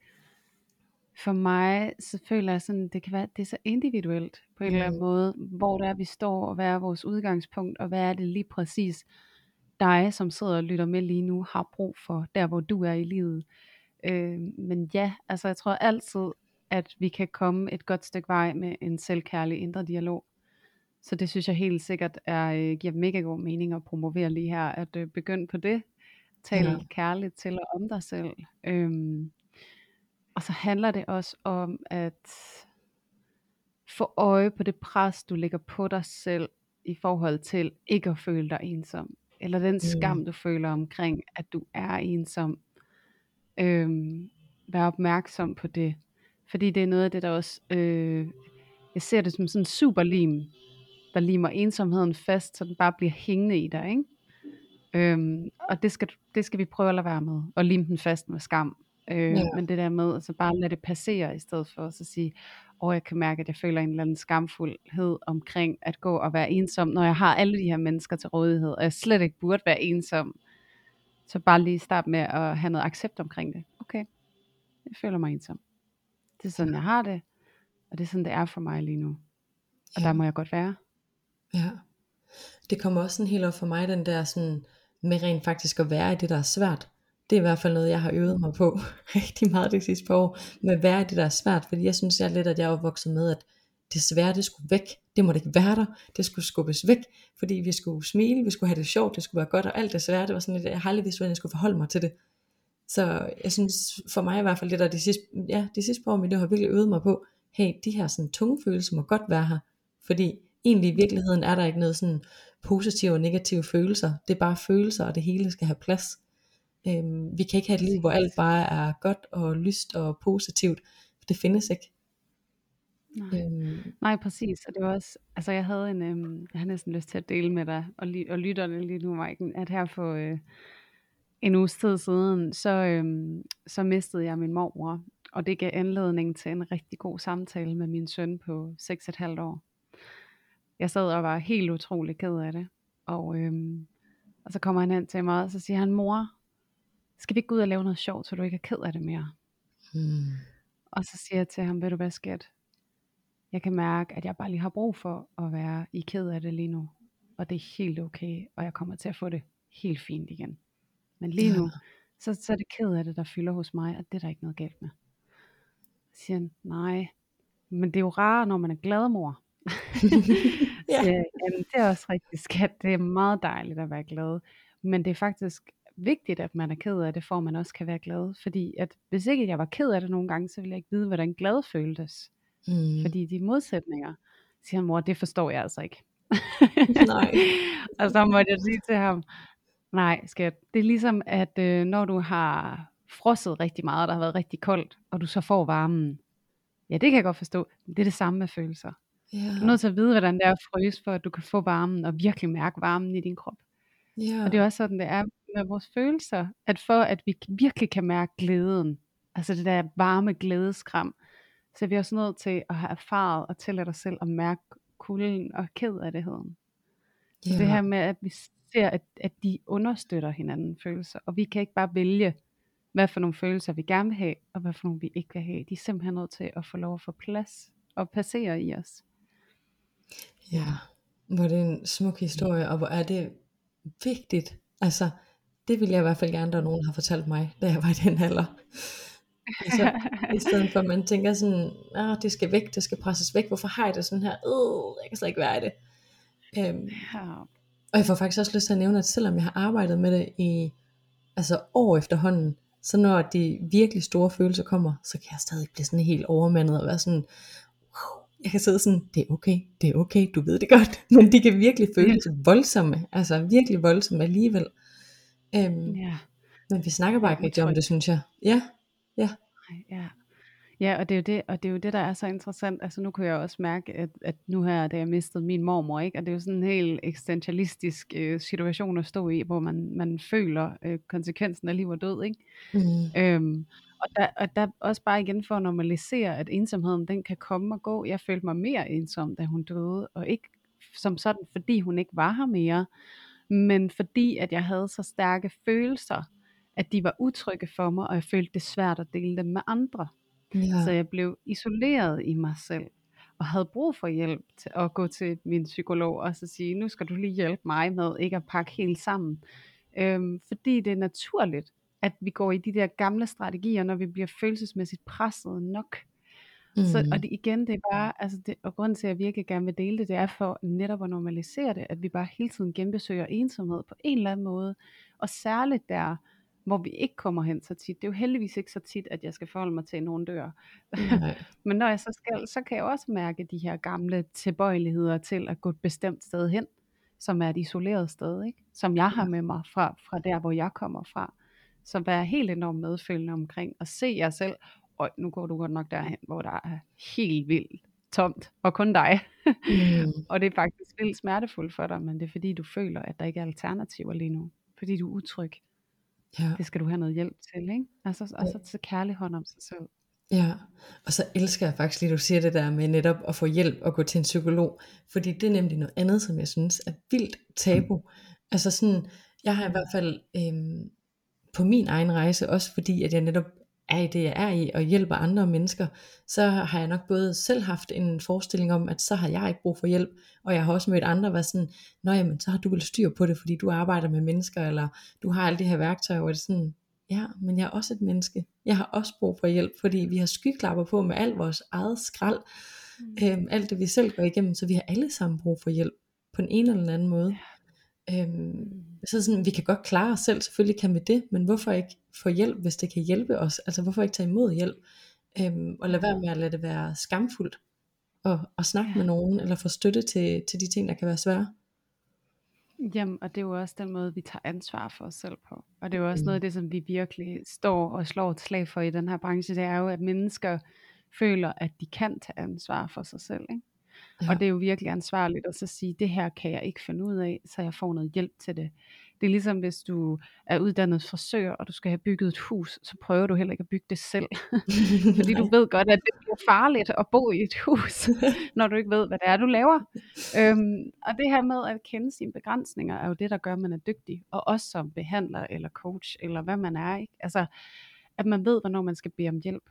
for mig, så føler jeg sådan, det kan være, det er så individuelt på en eller anden Mm. måde, hvor det er, vi står, og hvad er vores udgangspunkt, og hvad er det lige præcis dig, som sidder og lytter med lige nu, har brug for, der hvor du er i livet. Øh, men ja, altså jeg tror altid, at vi kan komme et godt stykke vej med en selvkærlig indre dialog. Så det synes jeg helt sikkert er, øh, giver mega god mening at promovere lige her, at øh, begynde på det. Tal Ja. kærligt til og om dig selv. Øhm, og så handler det også om at få øje på det pres, du lægger på dig selv i forhold til ikke at føle dig ensom. Eller den Mm. skam, du føler omkring, at du er ensom. Øhm, vær opmærksom på det. Fordi det er noget af det, der også... Øh, jeg ser det som sådan en superlim, der limer ensomheden fast, så den bare bliver hængende i dig. Ikke? Øhm, og det skal, det skal vi prøve at lade være med, og lime den fast med skam. Øh, Ja. Men det der med, altså bare lade det passere, i stedet for at så sige, åh, jeg kan mærke, at jeg føler en eller anden skamfuldhed omkring at gå og være ensom, når jeg har alle de her mennesker til rådighed, og jeg slet ikke burde være ensom. Så bare lige start med at have noget accept omkring det. Okay, jeg føler mig ensom. Det er sådan, jeg har det, og det er sådan, det er for mig lige nu. Og Ja. der må jeg godt være. Ja. Det kommer også sådan helt op for mig, den der sådan, med rent faktisk at være i det, der er svært. Det er i hvert fald noget, jeg har øvet mig på rigtig meget det sidste par år, med hvad er det, der er svært, fordi jeg synes jeg lidt, at jeg er vokset med, at det svære, det skulle væk, det må det ikke være der, det skulle skubbes væk, fordi vi skulle smile, vi skulle have det sjovt, det skulle være godt, og alt det svære, det var sådan lidt, jeg har aldrig vidst, hvordan jeg skulle forholde mig til det. Så jeg synes, for mig i hvert fald, det der de sidste, ja, de sidste par år, mit liv har virkelig øvet mig på, hey, de her sådan tunge følelser må godt være her, fordi egentlig i virkeligheden er der ikke noget sådan positive og negative følelser, det er bare følelser, og det hele skal have plads. Øhm, vi kan ikke have et liv, hvor alt bare er godt og lyst og positivt, det findes ikke. Nej. Øhm, Nej, præcis. Og det var også, altså jeg havde en, øhm, jeg har næsten lyst til at dele med dig, og, ly- og lytterne lige nu, Maiken, at her for øh, en uges tid siden, så, øhm, så mistede jeg min mormor, og det gav anledning til en rigtig god samtale med min søn på 6,5 år. Jeg sad og var helt utrolig ked af det, og, øhm, og så kommer han hen til mig, og så siger han, mor, skal vi ikke gå ud og lave noget sjovt, så du ikke er ked af det mere? hmm, Og så siger jeg til ham, ved du hvad skat, jeg kan mærke, at jeg bare lige har brug for at være i ked af det lige nu. Og det er helt okay, og jeg kommer til at få det helt fint igen. Men lige nu, så, så er det ked af det, der fylder hos mig, og det er der ikke noget galt med. Så siger han, nej, men det er jo rart, når man er glad mor. Ja. ja. Jamen, det er også rigtig skat. Det er meget dejligt at være glad. Men det er faktisk vigtigt, at man er ked af det, for at man også kan være glad. Fordi at hvis ikke jeg var ked af det nogle gange, så ville jeg ikke vide, hvordan glad føltes. hmm, Fordi de modsætninger, siger mor, det forstår jeg altså ikke. Nej. og så måtte jeg sige til ham, nej skat, det er ligesom, at øh, når du har frosset rigtig meget, og der har været rigtig koldt, og du så får varmen. Ja, det kan jeg godt forstå. Det er det samme med følelser. ja, Du er nødt til at vide, hvordan det er at fryse, for at du kan få varmen, og virkelig mærke varmen i din krop. ja, Og det er også sådan, det er med vores følelser, at for at vi virkelig kan mærke glæden, altså det der varme glædeskram, så er vi også nødt til at have erfaret og tillade os selv at mærke kulden og ked af det heden. Så ja, det her med, at vi ser, at, at de understøtter hinanden følelser, og vi kan ikke bare vælge, hvad for nogle følelser vi gerne vil have, og hvad for nogle vi ikke vil have. De er simpelthen nødt til at få lov at få plads og passere i os. Ja, hvor det er en smuk historie, og hvor er det vigtigt. Altså, det vil jeg i hvert fald gerne, der er nogen, har fortalt mig, da jeg var i den alder. Altså, I stedet for at man tænker sådan, ah, det skal væk, det skal presses væk, hvorfor har jeg det sådan her, øh, jeg kan slet ikke være i det. Øhm, Ja, og jeg får faktisk også lyst til at nævne, at selvom jeg har arbejdet med det i altså år efterhånden, så når de virkelig store følelser kommer, så kan jeg stadig blive sådan helt overmandet og være sådan, wow, jeg kan sidde sådan, det er okay, det er okay, du ved det godt, men de kan virkelig føles voldsomme, altså virkelig voldsomme alligevel. Øhm, ja. men vi snakker bare ikke rigtig om det, synes jeg. Ja, Nej, Ja. Ja, og det er jo det, og det er jo det, der er så interessant. Altså nu kunne jeg også mærke, at, at nu her, da jeg mistede min mormor, ikke? og det er jo sådan en helt eksistentialistisk øh, situation at stå i, hvor man, man føler øh, konsekvensen af liv og død. Ikke? mm, Øhm, og, der, og der også bare igen for at normalisere, at ensomheden den kan komme og gå. Jeg følte mig mere ensom, da hun døde, og ikke som sådan, fordi hun ikke var her mere, men fordi at jeg havde så stærke følelser, at de var utrygge for mig, og jeg følte det svært at dele dem med andre. ja, Så jeg blev isoleret i mig selv, og havde brug for hjælp til at gå til min psykolog og så sige, nu skal du lige hjælpe mig med ikke at pakke helt sammen. Øhm, fordi det er naturligt, at vi går i de der gamle strategier, når vi bliver følelsesmæssigt presset nok. Så, Mm. og det, igen, det er bare, altså det, og grunden til, at jeg virkelig gerne vil dele det, det er for netop at normalisere det, at vi bare hele tiden genbesøger ensomhed på en eller anden måde, og særligt der, hvor vi ikke kommer hen så tit. Det er jo heldigvis ikke så tit, at jeg skal forholde mig til, at nogen dør. Men når jeg så skal, så kan jeg også mærke de her gamle tilbøjeligheder til at gå et bestemt sted hen, som er et isoleret sted, ikke? som jeg har med mig fra, fra der, hvor jeg kommer fra. Så være helt enormt medfølende omkring, og se jer selv, og nu går du godt nok derhen, hvor der er helt vildt tomt, og kun dig. Mm. og det er faktisk vildt smertefuldt for dig, men det er fordi, du føler, at der ikke er alternativer lige nu. Fordi du er utryg. Ja. Det skal du have noget hjælp til, ikke? Altså, og så tage kærlig hånd om sig selv. Ja, og så elsker jeg faktisk lige, du siger det der med netop at få hjælp og gå til en psykolog, fordi det er nemlig noget andet, som jeg synes er vildt tabu. Altså sådan, jeg har i hvert fald øhm, på min egen rejse, også fordi at jeg netop er i det, jeg er i, og hjælper andre mennesker, så har jeg nok både selv haft en forestilling om, at så har jeg ikke brug for hjælp, og jeg har også mødt andre, være sådan, nå jamen, så har du vel styr på det, fordi du arbejder med mennesker, eller du har alle de her værktøjer, hvor det er sådan, ja, men jeg er også et menneske. Jeg har også brug for hjælp, fordi vi har skyklapper på med alt vores eget skrald, Mm. øhm, alt det vi selv går igennem, så vi har alle sammen brug for hjælp, på en eller anden måde. Øhm, så sådan, vi kan godt klare os selv, selvfølgelig kan vi det, men hvorfor ikke få hjælp, hvis det kan hjælpe os? Altså hvorfor ikke tage imod hjælp? Øhm, og lade være med at lade det være skamfuldt, og, og snakke med nogen, eller få støtte til, til de ting, der kan være svære. Jamen, og det er jo også den måde, vi tager ansvar for os selv på. Og det er jo også Mm. noget af det, som vi virkelig står og slår et slag for i den her branche, det er jo, at mennesker føler, at de kan tage ansvar for sig selv. Ikke? Ja. Og det er jo virkelig ansvarligt at så sige, det her kan jeg ikke finde ud af, så jeg får noget hjælp til det. Det er ligesom hvis du er uddannet frisør, og du skal have bygget et hus, så prøver du heller ikke at bygge det selv. Fordi du ved godt, at det bliver farligt at bo i et hus, når du ikke ved, hvad det er, du laver. Øhm, og det her med at kende sine begrænsninger, er jo det, der gør, at man er dygtig. Og også som behandler, eller coach, eller hvad man er. Ikke? Altså, at man ved, hvornår man skal bede om hjælp.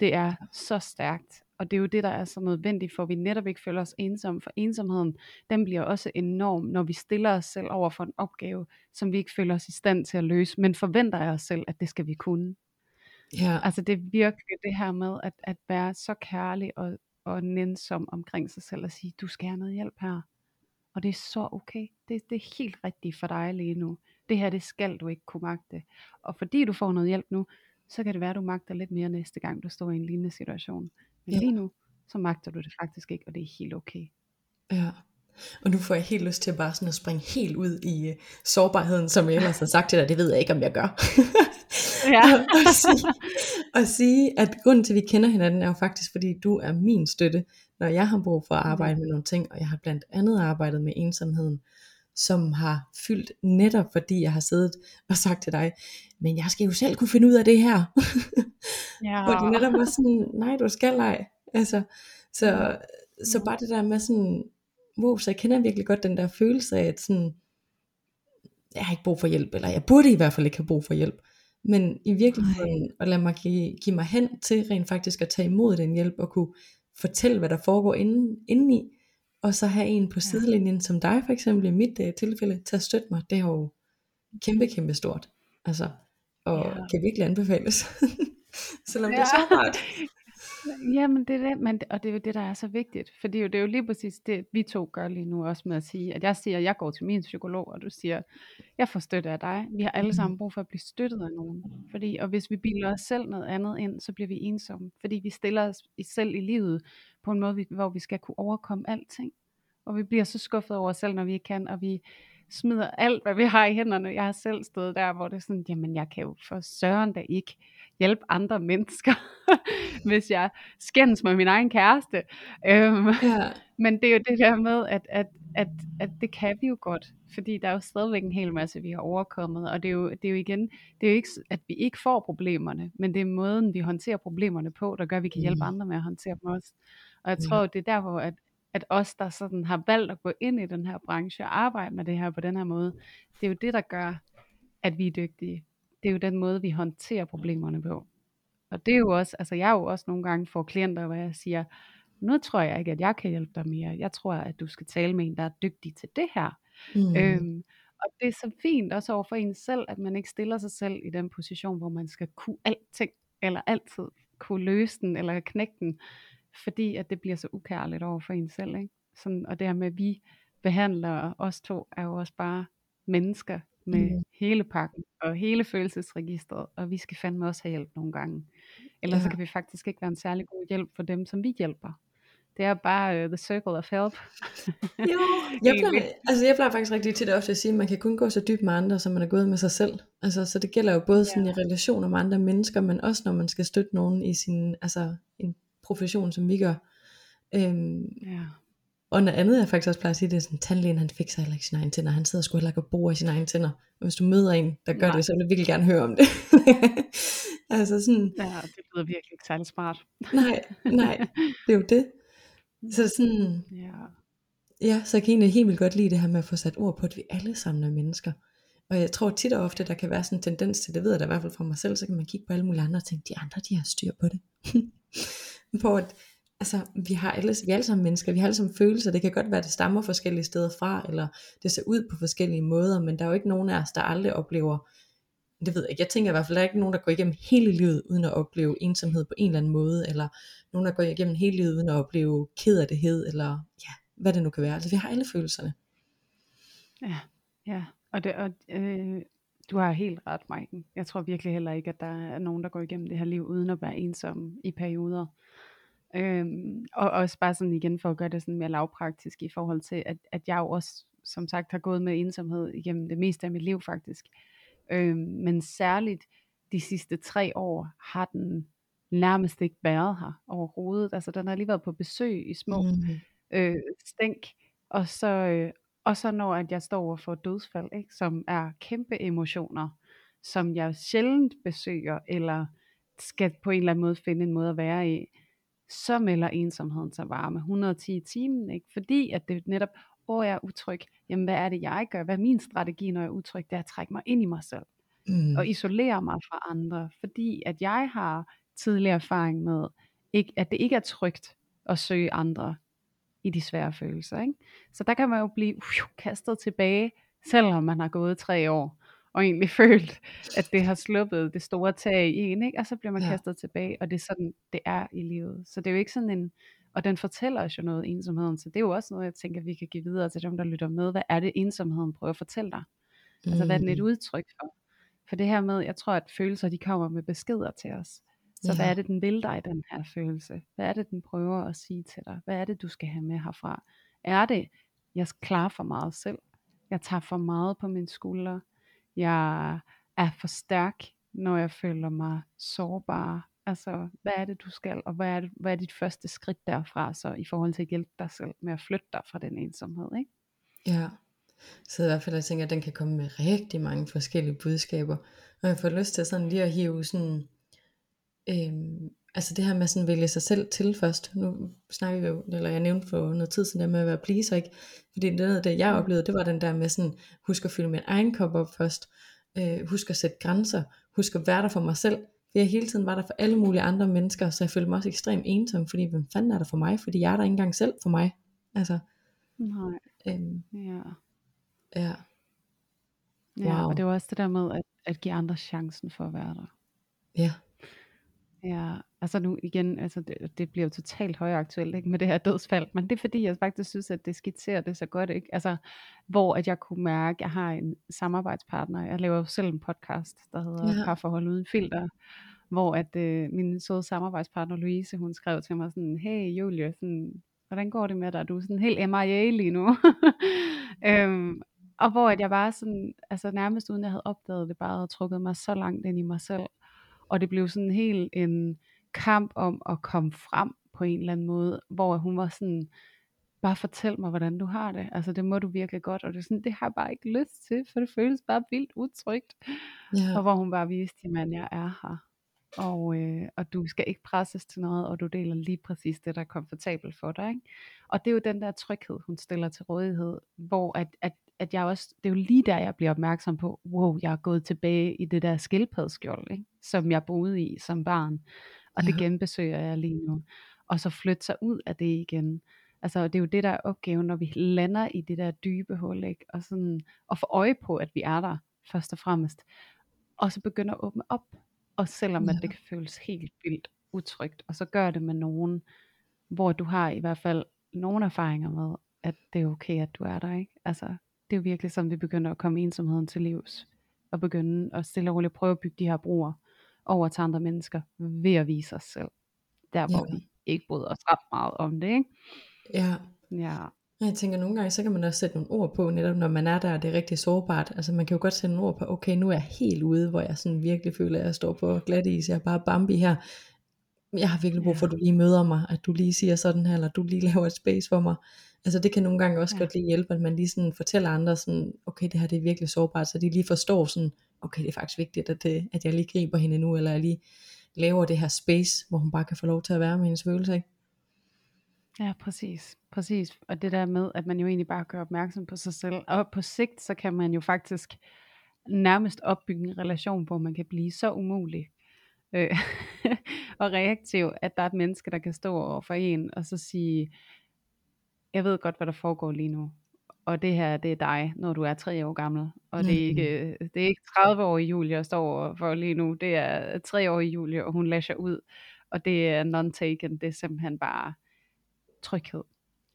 Det er så stærkt. Og det er jo det, der er så nødvendigt, for at vi netop ikke føler os ensomme. For ensomheden, den bliver også enorm, når vi stiller os selv over for en opgave, som vi ikke føler os i stand til at løse, men forventer af os selv, at det skal vi kunne. ja, Altså det er virkelig det her med at, at være så kærlig og, og nænsom omkring sig selv og sige, du skal have noget hjælp her. Og det er så okay. Det, det er helt rigtigt for dig lige nu. Det her, det skal du ikke kunne magte. Og fordi du får noget hjælp nu, så kan det være, at du magter lidt mere næste gang, du står i en lignende situation. Men Ja. lige nu, så magter du det faktisk ikke, og det er helt okay. ja. Og nu får jeg helt lyst til bare sådan at springe helt ud i uh, sårbarheden, som jeg ellers har sagt til dig, det ved jeg ikke, om jeg gør. Ja. og, sige, og sige, at grunden til, at vi kender hinanden, er jo faktisk, fordi du er min støtte, når jeg har brug for at arbejde med nogle ting, og jeg har blandt andet arbejdet med ensomheden, som har fyldt netop fordi jeg har siddet og sagt til dig, men jeg skal jo selv kunne finde ud af det her. Ja. Hvor det netop var sådan, nej du skal ej. Altså, så, så bare det der med sådan, wow, så jeg kender virkelig godt den der følelse af, at sådan, jeg har ikke brug for hjælp, eller jeg burde i hvert fald ikke have brug for hjælp. Men i virkeligheden at lade mig give, give mig hen til rent faktisk at tage imod den hjælp, og kunne fortælle, hvad der foregår inden, indeni, og så have en på sidelinjen som dig for eksempel i mit uh, tilfælde, til at støtte mig, det er jo kæmpe, kæmpe stort. Altså, og Ja. kan virkelig anbefales. Selvom det er Ja. sårbart. Jamen det er det, men, og det er jo det, der er så vigtigt. For det er jo, det er jo lige præcis det, vi to gør lige nu også med at sige, at jeg siger, at jeg går til min psykolog, og du siger, jeg får støtte af dig. Vi har alle sammen brug for at blive støttet af nogen. Fordi, og hvis vi bilder os selv noget andet ind, så bliver vi ensomme. Fordi vi stiller os i- selv i livet på en måde, hvor vi skal kunne overkomme alting. Og vi bliver så skuffet over os selv, når vi ikke kan, og vi smider alt, hvad vi har i hænderne. Jeg har selv stået der, hvor det er sådan, jamen jeg kan jo for søren da ikke hjælpe andre mennesker, hvis jeg skændes med min egen kæreste. Øhm, Ja, men det er jo det der med, at, at, at, at det kan vi jo godt, fordi der er jo stadigvæk en hel masse, vi har overkommet, og det er jo, det er jo igen, det er jo ikke, at vi ikke får problemerne, men det er måden, vi håndterer problemerne på, der gør, at vi kan hjælpe Mm. andre med at håndtere dem også. Og jeg Ja. tror, det er der, hvor at, at os, der sådan har valgt at gå ind i den her branche og arbejde med det her på den her måde, det er jo det, der gør, at vi er dygtige. Det er jo den måde, vi håndterer problemerne på. Og det er jo også, altså jeg er jo også nogle gange for klienter, hvor jeg siger, nu tror jeg ikke, at jeg kan hjælpe dig mere. Jeg tror, at du skal tale med en, der er dygtig til det her. Mm. Øhm, og det er så fint også over for en selv, at man ikke stiller sig selv i den position, hvor man skal kunne alting, eller altid kunne løse den, eller knække den. Fordi at det bliver så ukærligt over for en selv. Ikke? Sådan, og det her med, at vi behandler os to, er jo også bare mennesker med mm. hele pakken og hele følelsesregistret, og vi skal fandme også have hjælp nogle gange. Ellers ja. så kan vi faktisk ikke være en særlig god hjælp for dem, som vi hjælper. Det er bare uh, the circle of help. jo, jeg plejer, altså jeg plejer faktisk rigtig tit ofte at sige, at man kan kun gå så dybt med andre, som man er gået med sig selv. Altså, så det gælder jo både sådan ja. i relationer med andre mennesker, men også når man skal støtte nogen i sin, altså en profession, som vi gør. Øhm, ja. Og noget andet, jeg faktisk også plejer at sige, det er sådan, tandlægen han fikser heller ikke sine egne tænder. Han sidder sgu heller ikke og bor i sine egne tænder. Og hvis du møder en, der gør Nej. det, så vil jeg virkelig gerne høre om det. altså sådan. Ja, det lyder virkelig ikke særlig smart. nej, nej, det er jo det. Så sådan, ja. ja, så jeg kan egentlig helt vildt godt lide det her med at få sat ord på, at vi alle sammen er mennesker. Og jeg tror tit og ofte, der kan være sådan en tendens til, det ved jeg da i hvert fald fra mig selv, så kan man kigge på alle mulige andre og tænke, de andre, de har styr på det. på at, altså, vi har alle, vi er alle sammen mennesker, vi har alle sammen følelser, det kan godt være, at det stammer forskellige steder fra, eller det ser ud på forskellige måder, men der er jo ikke nogen af os, der aldrig oplever det ved jeg ikke, jeg tænker i hvert fald, der er ikke nogen, der går igennem hele livet, uden at opleve ensomhed på en eller anden måde, eller nogen, der går igennem hele livet, uden at opleve ked af det hed, eller ja, hvad det nu kan være. Altså vi har alle følelserne. Ja, ja. Og, det, og øh, du har helt ret, Maiken. Jeg tror virkelig heller ikke, at der er nogen, der går igennem det her liv, uden at være ensom i perioder. Øhm, og også bare sådan igen for at gøre det sådan mere lavpraktisk i forhold til, at, at jeg jo også, som sagt, har gået med ensomhed igennem det meste af mit liv faktisk. Øh, men særligt de sidste tre år har den nærmest ikke været her overhovedet. Altså den har lige været på besøg i små mm. øh, stænk, og så, øh, og så når at jeg står over for dødsfald, ikke, som er kæmpe emotioner, som jeg sjældent besøger, eller skal på en eller anden måde finde en måde at være i, så melder ensomheden sig bare med 110 timer, ikke? fordi at det netop, åh jeg er utryg, jamen hvad er det jeg gør, hvad er min strategi når jeg er utryg, det er at trække mig ind i mig selv, mm. og isolere mig fra andre, fordi at jeg har tidligere erfaring med, ikke, at det ikke er trygt at søge andre i de svære følelser. Ikke? Så der kan man jo blive uh, kastet tilbage, selvom man har gået tre år, og egentlig følt, at det har sluppet det store tag i en, ikke? og så bliver man ja. kastet tilbage, og det er sådan, det er i livet. Så det er jo ikke sådan en, og den fortæller os jo noget ensomheden, så det er jo også noget, jeg tænker, vi kan give videre til dem, der lytter med. Hvad er det ensomheden prøver at fortælle dig? Mm. Altså hvad er den et mm. udtryk for? For det her med, jeg tror, at følelser, de kommer med beskeder til os. Så ja. hvad er det, den vil dig, den her følelse? Hvad er det, den prøver at sige til dig? Hvad er det, du skal have med herfra? Er det, jeg klarer for meget selv? Jeg tager for meget på mine skuldre? Jeg er for stærk, når jeg føler mig sårbar? Altså, hvad er det, du skal, og hvad er, det, hvad er dit første skridt derfra, så i forhold til at hjælpe dig selv med at flytte dig fra den ensomhed, ikke? Ja, så i hvert fald, jeg tænker, at den kan komme med rigtig mange forskellige budskaber, og jeg får lyst til sådan lige at hive sådan, øhm, altså det her med sådan at vælge sig selv til først, nu snakker vi jo, eller jeg nævnte for noget tid siden, der med at være pleaser, ikke? Fordi det, det jeg oplevede, det var den der med sådan, husk at fylde min egen kop op først, øh, husk at sætte grænser, husk at være der for mig selv, fordi jeg hele tiden var der for alle mulige andre mennesker, så jeg følte mig også ekstremt ensom, fordi hvem fanden er der for mig, fordi jeg er der ikke engang selv for mig. Altså, Nej. Øhm, ja. Ja. Wow. Ja, og det var også det der med at, at give andre chancen for at være der. Ja. Ja, altså nu igen, altså det, det bliver jo totalt højaktuelt ikke, med det her dødsfald, men det er fordi, jeg faktisk synes, at det skitserer det så godt, ikke? Altså, hvor at jeg kunne mærke, at jeg har en samarbejdspartner, jeg laver jo selv en podcast, der hedder ja. Parforhold Uden Filter, hvor at øh, min søde samarbejdspartner Louise, hun skrev til mig sådan, hey Julie, sådan, hvordan går det med dig? Du er sådan helt MIA lige nu. øhm, og hvor at jeg bare sådan, altså nærmest uden jeg havde opdaget det, bare havde trukket mig så langt ind i mig selv. Og det blev sådan helt en kamp om at komme frem på en eller anden måde, hvor hun var sådan, bare fortæl mig, hvordan du har det. Altså det må du virkelig godt, og det, er sådan, det har jeg bare ikke lyst til, for det føles bare vildt utrygt. Ja. Og hvor hun bare viste, at jeg er her. Og, øh, og du skal ikke presses til noget, og du deler lige præcis det, der er komfortabelt for dig. Ikke? Og det er jo den der tryghed, hun stiller til rådighed, hvor at, at at jeg også, det er jo lige der, jeg bliver opmærksom på, wow, jeg er gået tilbage i det der skildpaddeskjold, ikke? som jeg boede i som barn. Og ja. det genbesøger jeg lige nu. Og så flytte sig ud af det igen. Altså det er jo det, der er opgaven, når vi lander i det der dybe hul, ikke? Og, sådan, og få øje på, at vi er der, først og fremmest. Og så begynder at åbne op. Og selvom ja. at det kan føles helt vildt utrygt, og så gør det med nogen, hvor du har i hvert fald nogle erfaringer med, at det er okay, at du er der, ikke? Altså, det er jo virkelig sådan, vi begynder at komme ensomheden til livs, og begynde at stille og roligt prøve at bygge de her broer over til andre mennesker, ved at vise os selv, der hvor Ja. vi ikke bryder os ret meget om det, ikke? Ja, Ja, jeg tænker nogle gange, så kan man også sætte nogle ord på, netop når man er der, og det er rigtig sårbart. Altså man kan jo godt sætte nogle ord på, okay, nu er jeg helt ude, hvor jeg sådan virkelig føler, at jeg står på glat is, jeg er bare Bambi her. Jeg har virkelig brug for, at du lige møder mig, at du lige siger sådan her, eller du lige laver et space for mig. Altså det kan nogle gange også Ja. godt lige hjælpe, at man lige sådan fortæller andre sådan, okay, det her det er virkelig sårbart, så de lige forstår sådan, okay, det er faktisk vigtigt, at, det, at jeg lige griber hende nu, eller jeg lige laver det her space, hvor hun bare kan få lov til at være med hendes følelser, ikke? Ja, præcis. Præcis. Og det der med, at man jo egentlig bare gør opmærksom på sig selv. Og på sigt, så kan man jo faktisk nærmest opbygge en relation, hvor man kan blive så umulig øh, og reaktiv, at der er et menneske, der kan stå over for en, og så sige, jeg ved godt, hvad der foregår lige nu. Og det her, det er dig, når du er tre år gammel. Og det er ikke, det er ikke 30 år i Julie, jeg står over for lige nu. Det er tre år i Julie, og hun lasher ud. Og det er non-taken. Det er simpelthen bare tryghed.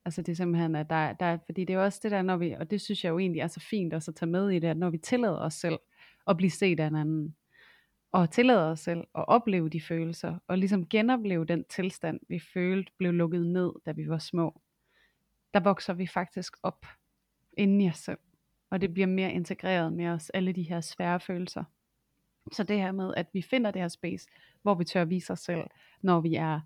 Altså det er simpelthen, at der, der, fordi det er også det der, når vi, og det synes jeg jo egentlig er så fint også at tage med i det, at når vi tillader os selv at blive set af en anden, og tillade os selv at opleve de følelser, og ligesom genopleve den tilstand, vi følte blev lukket ned, da vi var små, der vokser vi faktisk op inden i os selv, og det bliver mere integreret med os, alle de her svære følelser. Så det her med, at vi finder det her space, hvor vi tør vise os selv, når vi er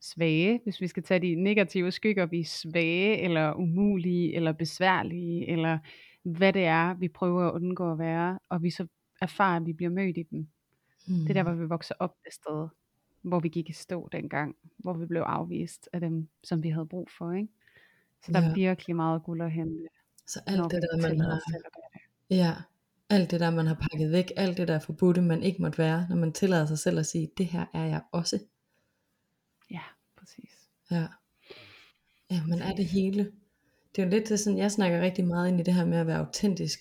svage, hvis vi skal tage de negative skygger, vi er svage, eller umulige, eller besværlige, eller hvad det er, vi prøver at undgå at være, og vi så erfarer, at vi bliver mødt i dem. Mm. Det er der, hvor vi vokser op et sted, hvor vi gik i stå dengang, hvor vi blev afvist af dem, som vi havde brug for. Ikke? Så der Ja. er virkelig meget guld at hente, Så alt det der, man har, det. ja, alt det der, man har pakket væk, alt det der er forbudte, man ikke måtte være, når man tillader sig selv at sige, det her er jeg også. Ja, præcis. Ja. Ja, man er det hele. Det er jo lidt det sådan, jeg snakker rigtig meget ind i det her med at være autentisk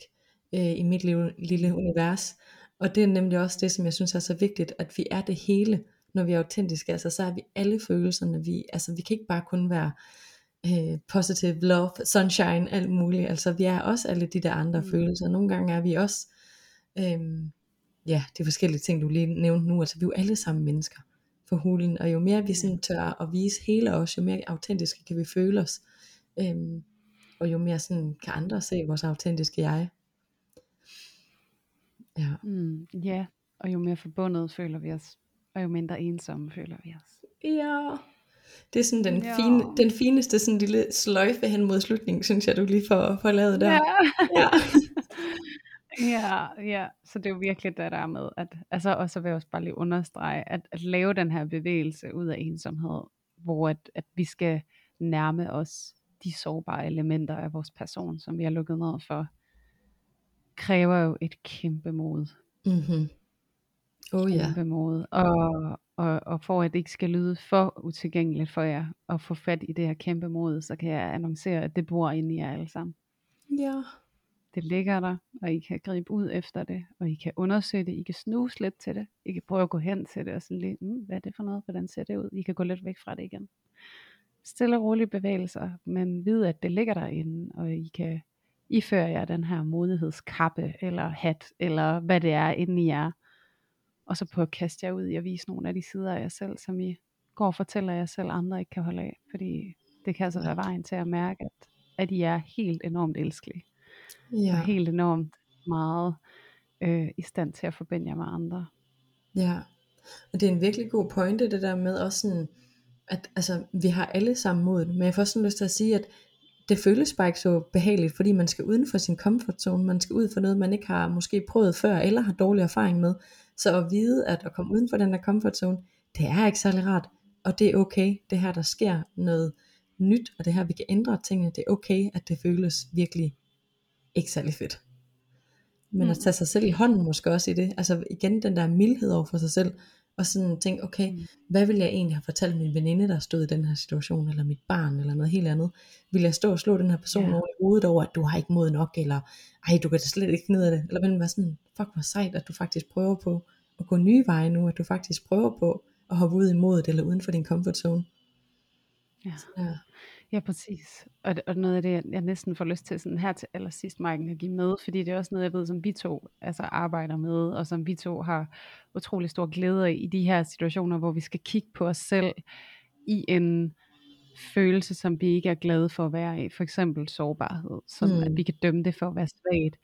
øh, i mit lille, lille univers. Og det er nemlig også det, som jeg synes er så vigtigt, at vi er det hele, når vi er autentiske. Altså så er vi alle følelserne. Vi, altså vi kan ikke bare kun være øh, positive, love, sunshine, alt muligt. Altså vi er også alle de der andre Mm. følelser. Nogle gange er vi også, øh, ja, de forskellige ting, du lige nævnte nu. Altså vi er jo alle sammen mennesker for hulen, og jo mere vi sådan tør at vise hele os, jo mere autentiske kan vi føle os, øhm, og jo mere sådan kan andre se vores autentiske jeg. Ja, Mm, ja, og jo mere forbundet føler vi os, og jo mindre ensomme føler vi os. ja. Det er sådan den, Ja. fine, den fineste sådan lille sløjfe hen mod slutningen, synes jeg, du lige får, får lavet der. Ja. Ja. ja, ja, så det er jo virkelig det der med, at, altså, og så vil jeg også bare lige understrege, at, at lave den her bevægelse ud af ensomhed, hvor at, at vi skal nærme os de sårbare elementer af vores person, som vi har lukket ned for, kræver jo et kæmpe mod. Mm-hmm. Oh ja. Kæmpe mod. Og, og, og for at det ikke skal lyde for utilgængeligt for jer at få fat i det her kæmpe mod, så kan jeg annoncere, at det bor inde i jer alle sammen. Ja. Det ligger der, og I kan gribe ud efter det, og I kan undersøge det, I kan snuse lidt til det, I kan prøve at gå hen til det, og sådan lidt, mm, hvad er det for noget, hvordan ser det ud? I kan gå lidt væk fra det igen. Stille og rolige bevægelser, men vid, at det ligger derinde, og I kan iføre jer den her modighedskappe, eller hat, eller hvad det er inde i jer, og så prøve at kaste jer ud i at vise nogle af de sider af jer selv, som I går og fortæller jer selv, andre ikke kan holde af, fordi det kan altså være vejen til at mærke, at, at I er helt enormt elskelige. Ja. og helt enormt meget øh, i stand til at forbinde jer med andre. Ja, og det er en virkelig god pointe, det der med også sådan, at altså, vi har alle sammen mod, men jeg får sådan lyst til at sige, at det føles bare ikke så behageligt, fordi man skal uden for sin comfort zone, man skal ud for noget, man ikke har måske prøvet før, eller har dårlig erfaring med, så at vide, at at komme uden for den der comfort zone, det er ikke særlig rart, og det er okay, det her der sker noget nyt, og det her vi kan ændre tingene, det er okay, at det føles virkelig ikke særlig fedt. Men at Mm. tage sig selv i hånden måske også i det, altså igen den der mildhed over for sig selv, og sådan tænke, okay, Mm. hvad vil jeg egentlig have fortalt min veninde, der stod i den her situation, eller mit barn, eller noget helt andet? Vil jeg stå og slå den her person Ja. over i hovedet over, at du har ikke mod nok, eller ej, du kan da slet ikke ud af det, eller vil man være sådan, fuck hvor sejt, at du faktisk prøver på at gå nye veje nu, at du faktisk prøver på at hoppe ud i modet, eller uden for din comfort zone. Ja. Ja. Ja, præcis. Og, og noget af det, jeg- jeg næsten får lyst til sådan her til allersidst, Marken, at give med, fordi det er også noget, jeg ved, som vi to altså, arbejder med, og som vi to har utrolig stor glæde i de her situationer, hvor vi skal kigge på os selv i en følelse, som vi ikke er glade for at være i. For eksempel sårbarhed, som Mm. at vi kan dømme det for at være svagt.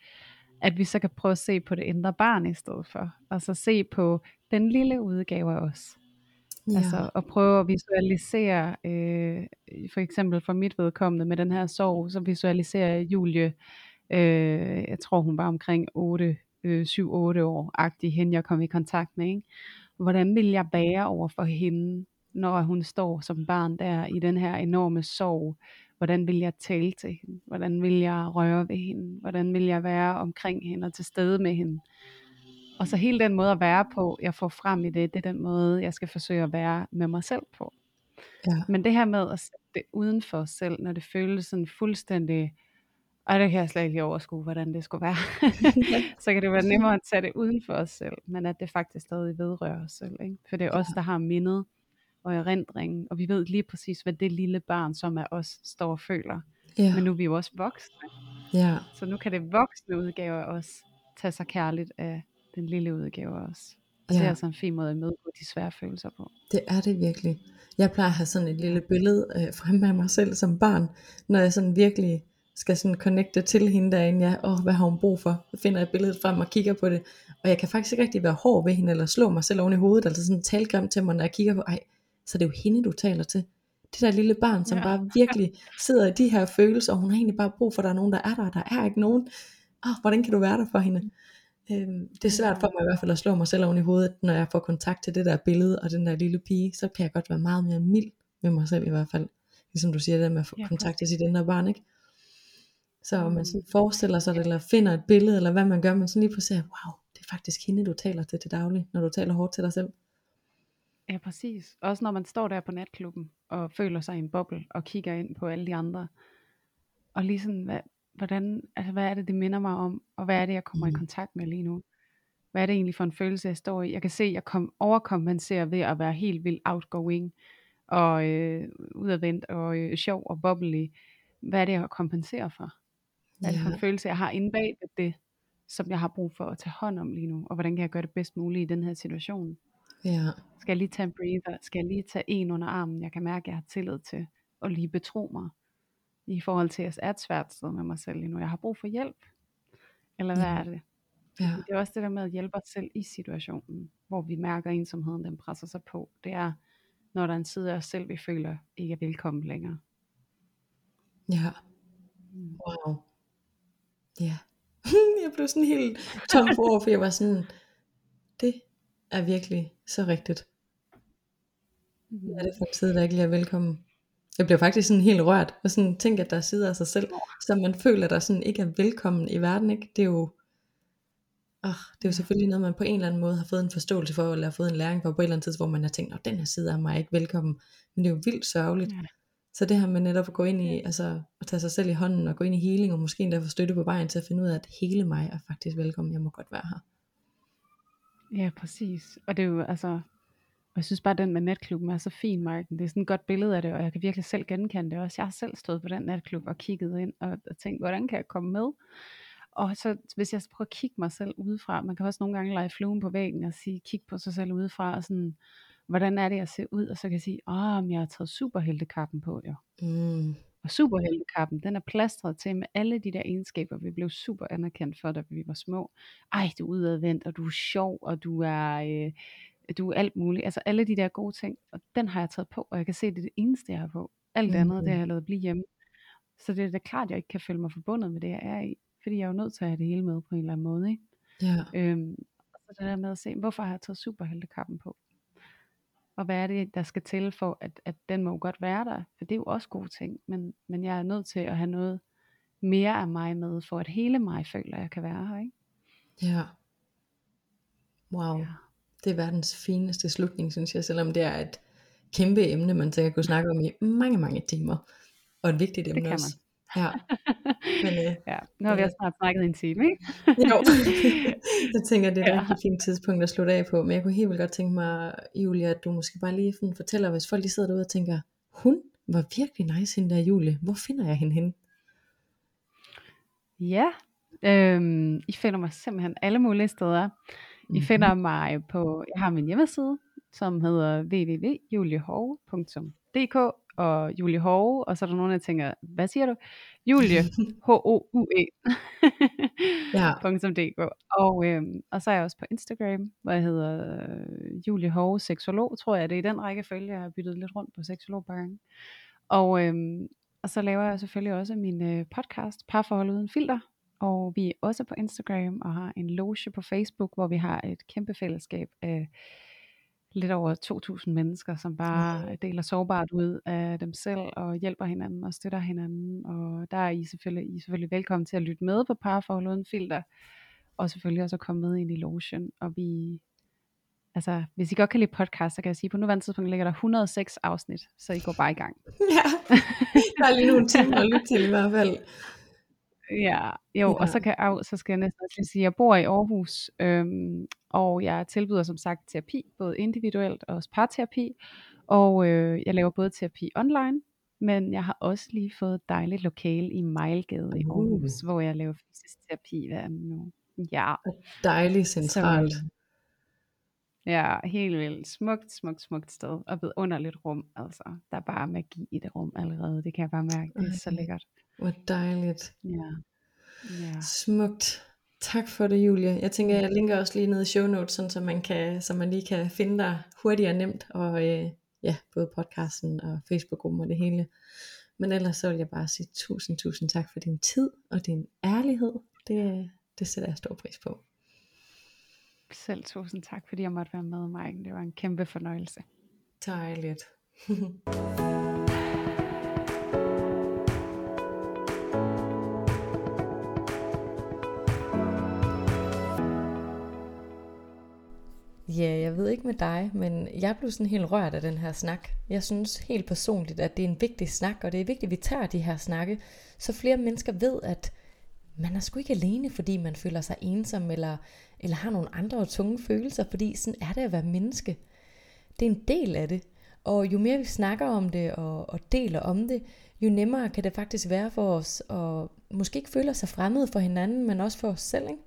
At vi så kan prøve at se på det indre barn i stedet for. Altså se på den lille udgave af os. Ja. Altså at prøve at visualisere, øh, for eksempel for mit vedkommende med den her sorg, så visualiserer jeg Julie, øh, jeg tror hun var omkring 8, øh, 7-8 år, agtig hende jeg kom i kontakt med. Ikke? Hvordan vil jeg bære over for hende, når hun står som barn der i den her enorme sorg? Hvordan vil jeg tale til hende? Hvordan vil jeg røre ved hende? Hvordan vil jeg være omkring hende og til stede med hende? Og så hele den måde at være på, jeg får frem i det, det er den måde, jeg skal forsøge at være med mig selv på. ja. Men det her med at sætte det uden for os selv, når det føles sådan fuldstændig, og det kan jeg slet ikke overskue, hvordan det skulle være, så kan det være nemmere at tage det uden for os selv, men at det faktisk stadig vedrører os selv. Ikke? For det er os, der har mindet og erindringen, og vi ved lige præcis, hvad det lille barn, som er os, står og føler. Ja. Men nu er vi jo også voksne, ja. så nu kan det voksne udgave af os tage sig kærligt af den lille udgave os. Og det Ja. er altså en fin måde at imødegå de svære følelser på. Det er det virkelig. Jeg plejer at have sådan et lille billede øh, fremme af mig selv som barn, når jeg sådan virkelig skal sådan connecte til hende derinde. Ja, åh, hvad har hun brug for? Så finder jeg billedet frem og kigger på det. Og jeg kan faktisk ikke rigtig være hård ved hende, eller slå mig selv oven i hovedet, eller sådan tale grimt til mig, når jeg kigger på, ej, så det er jo hende, du taler til. Det der lille barn, som Ja. ja. bare virkelig sidder i de her følelser, og hun har egentlig bare brug for, at der er nogen, der er der, og der er ikke nogen. Åh, hvordan kan du være der for hende? Øhm, det er svært for mig i hvert fald at slå mig selv oven i hovedet, når jeg får kontakt til det der billede og den der lille pige, så kan jeg godt være meget mere mild med mig selv i hvert fald. Ligesom du siger, det der med at få Ja, kontakt til sit indre barn, ikke? Så om man Mm. sådan forestiller sig det, eller finder et billede, eller hvad man gør, man sådan lige pludselig ser, wow, det er faktisk hende, du taler til til daglig, når du taler hårdt til dig selv. Ja, præcis. Også når man står der på natklubben og føler sig i en boble og kigger ind på alle de andre. Og lige sådan, hvad, hvordan, altså, hvad er det, det minder mig om? Og hvad er det, jeg kommer mm. i kontakt med lige nu? Hvad er det egentlig for en følelse, jeg står i? Jeg kan se, at jeg kom, overkompenserer ved at være helt vildt outgoing og øh, udadvendt og øh, sjov og bubbly. Hvad er det, jeg kompenserer for? Hvad er det for en følelse, jeg har inde bag det, som jeg har brug for at tage hånd om lige nu? Og hvordan kan jeg gøre det bedst muligt i den her situation? ja, Skal jeg lige tage en breather? Skal jeg lige tage en under armen, jeg kan mærke, jeg har tillid til? Og lige betro mig i forhold til, at jeg er et svært sted med mig selv lige nu. Jeg har brug for hjælp. Eller hvad er det? ja, Det er også det der med at hjælpe os selv i situationen, hvor vi mærker ensomheden, den presser sig på. Det er, når der er en side af os selv, vi føler ikke er velkommen længere. ja, Mm. wow. Ja, jeg blev sådan helt tom for ord, for jeg var sådan, det er virkelig så rigtigt. Mhm. Hvad er det for en side, der ikke lige er velkommen? Jeg bliver faktisk sådan helt rørt, og sådan tænker, at der er sider af sig selv, som man føler, der sådan ikke er velkommen i verden, ikke? Det er jo, oh, det er jo selvfølgelig noget, man på en eller anden måde har fået en forståelse for, eller har fået en læring for på et eller andet tidspunkt, hvor man har tænkt, at den her side af mig er ikke velkommen, men det er jo vildt sørgeligt. Ja. Så det her med netop at gå ind i, altså at tage sig selv i hånden, og gå ind i healing, og måske endda få støtte på vejen til at finde ud af, at hele mig er faktisk velkommen, jeg må godt være her. Ja, præcis. Og det er jo altså, jeg synes bare, at den med natklubben er så fin, Marken. Det er sådan et godt billede af det, og jeg kan virkelig selv genkende det også. Jeg har selv stået på den natklub og kigget ind og, og tænkt, hvordan kan jeg komme med? Og så hvis jeg prøver at kigge mig selv udefra, man kan også nogle gange lege fluen på væggen og sige, kig på sig selv udefra, og sådan, hvordan er det, jeg ser ud? Og så kan jeg sige, åh, men jeg har taget superheltekappen på, jo. Mm, Og superheltekappen, den er plastret til med alle de der egenskaber, vi blev super anerkendt for, da vi var små. Ej, du er udadvendt, og du er sjov, og du er, øh, du er alt muligt. Altså alle de der gode ting, og den har jeg taget på, og jeg kan se, det er det eneste, jeg har på. Alt andet, det Mhm. har jeg lavet blive hjemme. Så det er da klart, at jeg ikke kan føle mig forbundet med det, jeg er i. Fordi jeg er jo nødt til at have det hele med på en eller anden måde. Ikke? ja, Øhm, og så det der med at se, hvorfor har jeg taget superheltekappen på? Og hvad er det, der skal til for, at, at den må jo godt være der? For det er jo også gode ting, men, men jeg er nødt til at have noget mere af mig med, for at hele mig føler, at jeg kan være her. Ikke? ja. Wow. Ja. Det er verdens fineste slutning, synes jeg, selvom det er et kæmpe emne, man sikkert kunne snakke om i mange, mange timer. Og et vigtigt emne kan også. Ja, men øh, ja, nu har vi også snart snakket en time, ikke? jo, jeg tænker, det er et Ja. rigtig fint tidspunkt at slutte af på. Men jeg kunne helt vildt godt tænke mig, Julia, at du måske bare lige fortæller, hvis folk lige sidder derude og tænker, hun var virkelig nice hende der Julie. Hvor finder jeg hende hen? Ja, øhm, I finder mig simpelthen alle mulige steder. I Mhm. finder mig på, jeg har min hjemmeside, som hedder www.juliehove.dk og Julie Hove, og så er der nogen, der tænker, hvad siger du? Julie, H-O-U-E, Ja. .dk. Og, øhm, og så er jeg også på Instagram, hvor jeg hedder øh, Julie Hove Seksolog, tror jeg. Det er i den rækkefølge, jeg har byttet lidt rundt på seksolog par gange. Og, øhm, og så laver jeg selvfølgelig også min øh, podcast, Parforhold Uden Filter. Og vi er også på Instagram og har en loge på Facebook, hvor vi har et kæmpe fællesskab af lidt over 2.000 mennesker, som bare deler sårbart ud af dem selv og hjælper hinanden og støtter hinanden. Og der er I selvfølgelig, I er selvfølgelig velkommen til at lytte med på Parforhold Uden Filter. Og selvfølgelig også at komme med ind i logen. Og vi, altså, hvis I godt kan lide podcast, så kan jeg sige, at på nuværende tidspunkt ligger der 106 afsnit, så I går bare i gang. Ja, der er lige nogle timer at lytte til i hvert fald. Ja, jo, Ja. og så, kan jeg, så skal jeg næsten også lige sige, at jeg bor i Aarhus, øhm, og jeg tilbyder som sagt terapi, både individuelt og også parterapi, og øh, jeg laver både terapi online, men jeg har også lige fået et dejligt lokale i Mejlgade i Uh. Aarhus, hvor jeg laver fysisk terapi hver anden uge. Ja, Dejligt centralt. ja, helt vildt. Smukt, smukt, smukt sted, og vidunderligt rum, altså. Der er bare magi i det rum allerede, det kan jeg bare mærke, det er så lækkert. Hvor dejligt. Ja, ja. Smukt. Tak for det, Julie. Jeg tænker, jeg linker også lige ned i show notes, sådan, så, man kan, så man lige kan finde dig hurtigt og nemt. Og øh, ja, både podcasten og Facebook-gruppen og det hele. Men ellers så vil jeg bare sige tusind, tusind tak for din tid og din ærlighed. Det, det sætter jeg stor pris på. Selv tusind tak, fordi jeg måtte være med, Mike. Det var en kæmpe fornøjelse. Dejligt. Ja, jeg ved ikke med dig, men jeg blev sådan helt rørt af den her snak. Jeg synes helt personligt, at det er en vigtig snak, og det er vigtigt, at vi tager de her snakke, så flere mennesker ved, at man er sgu ikke alene, fordi man føler sig ensom, eller, eller har nogle andre tunge følelser, fordi sådan er det at være menneske. Det er en del af det. Og jo mere vi snakker om det og, og deler om det, jo nemmere kan det faktisk være for os at måske ikke føle sig fremmede for hinanden, men også for os selv. Ikke?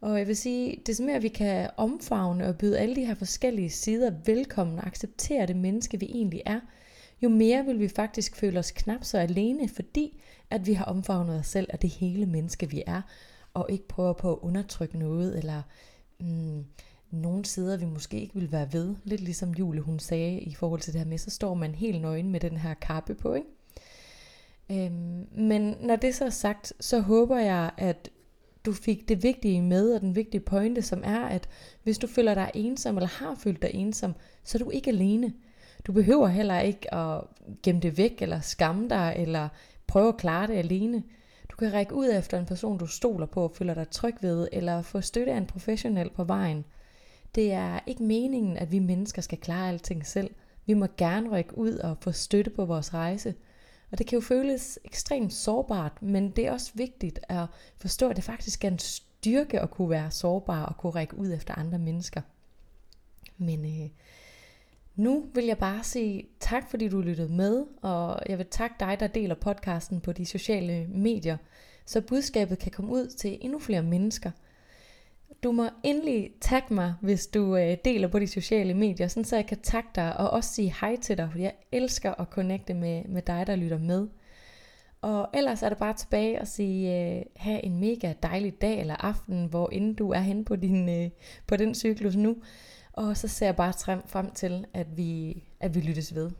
Og jeg vil sige, det mere vi kan omfavne og byde alle de her forskellige sider velkommen og acceptere det menneske, vi egentlig er, jo mere vil vi faktisk føle os knap så alene, fordi at vi har omfavnet os selv og det hele menneske, vi er, og ikke prøver på at undertrykke noget, eller mm, nogle sider, vi måske ikke vil være ved. Lidt ligesom Julie, hun sagde i forhold til det her med, så står man helt nøgen med den her kappe på, ikke? Øhm, men når det så er sagt, så håber jeg, at du fik det vigtige med, og den vigtige pointe, som er, at hvis du føler dig ensom, eller har følt dig ensom, så er du ikke alene. Du behøver heller ikke at gemme det væk, eller skamme dig, eller prøve at klare det alene. Du kan række ud efter en person, du stoler på og føler dig tryg ved, eller få støtte af en professionel på vejen. Det er ikke meningen, at vi mennesker skal klare alting selv. Vi må gerne række ud og få støtte på vores rejse. Og det kan jo føles ekstremt sårbart, men det er også vigtigt at forstå, at det faktisk er en styrke at kunne være sårbar og kunne række ud efter andre mennesker. Men øh, nu vil jeg bare sige tak, fordi du lyttede med, og jeg vil takke dig, der deler podcasten på de sociale medier, så budskabet kan komme ud til endnu flere mennesker. Du må endelig tagge mig, hvis du øh, deler på de sociale medier, sådan så jeg kan tagge dig og også sige hej til dig, for jeg elsker at connecte med, med dig, der lytter med. Og ellers er det bare tilbage og sige, øh, have en mega dejlig dag eller aften, hvor end du er henne på, din, øh, på den cyklus nu. Og så ser jeg bare frem til, at vi, at vi lyttes ved.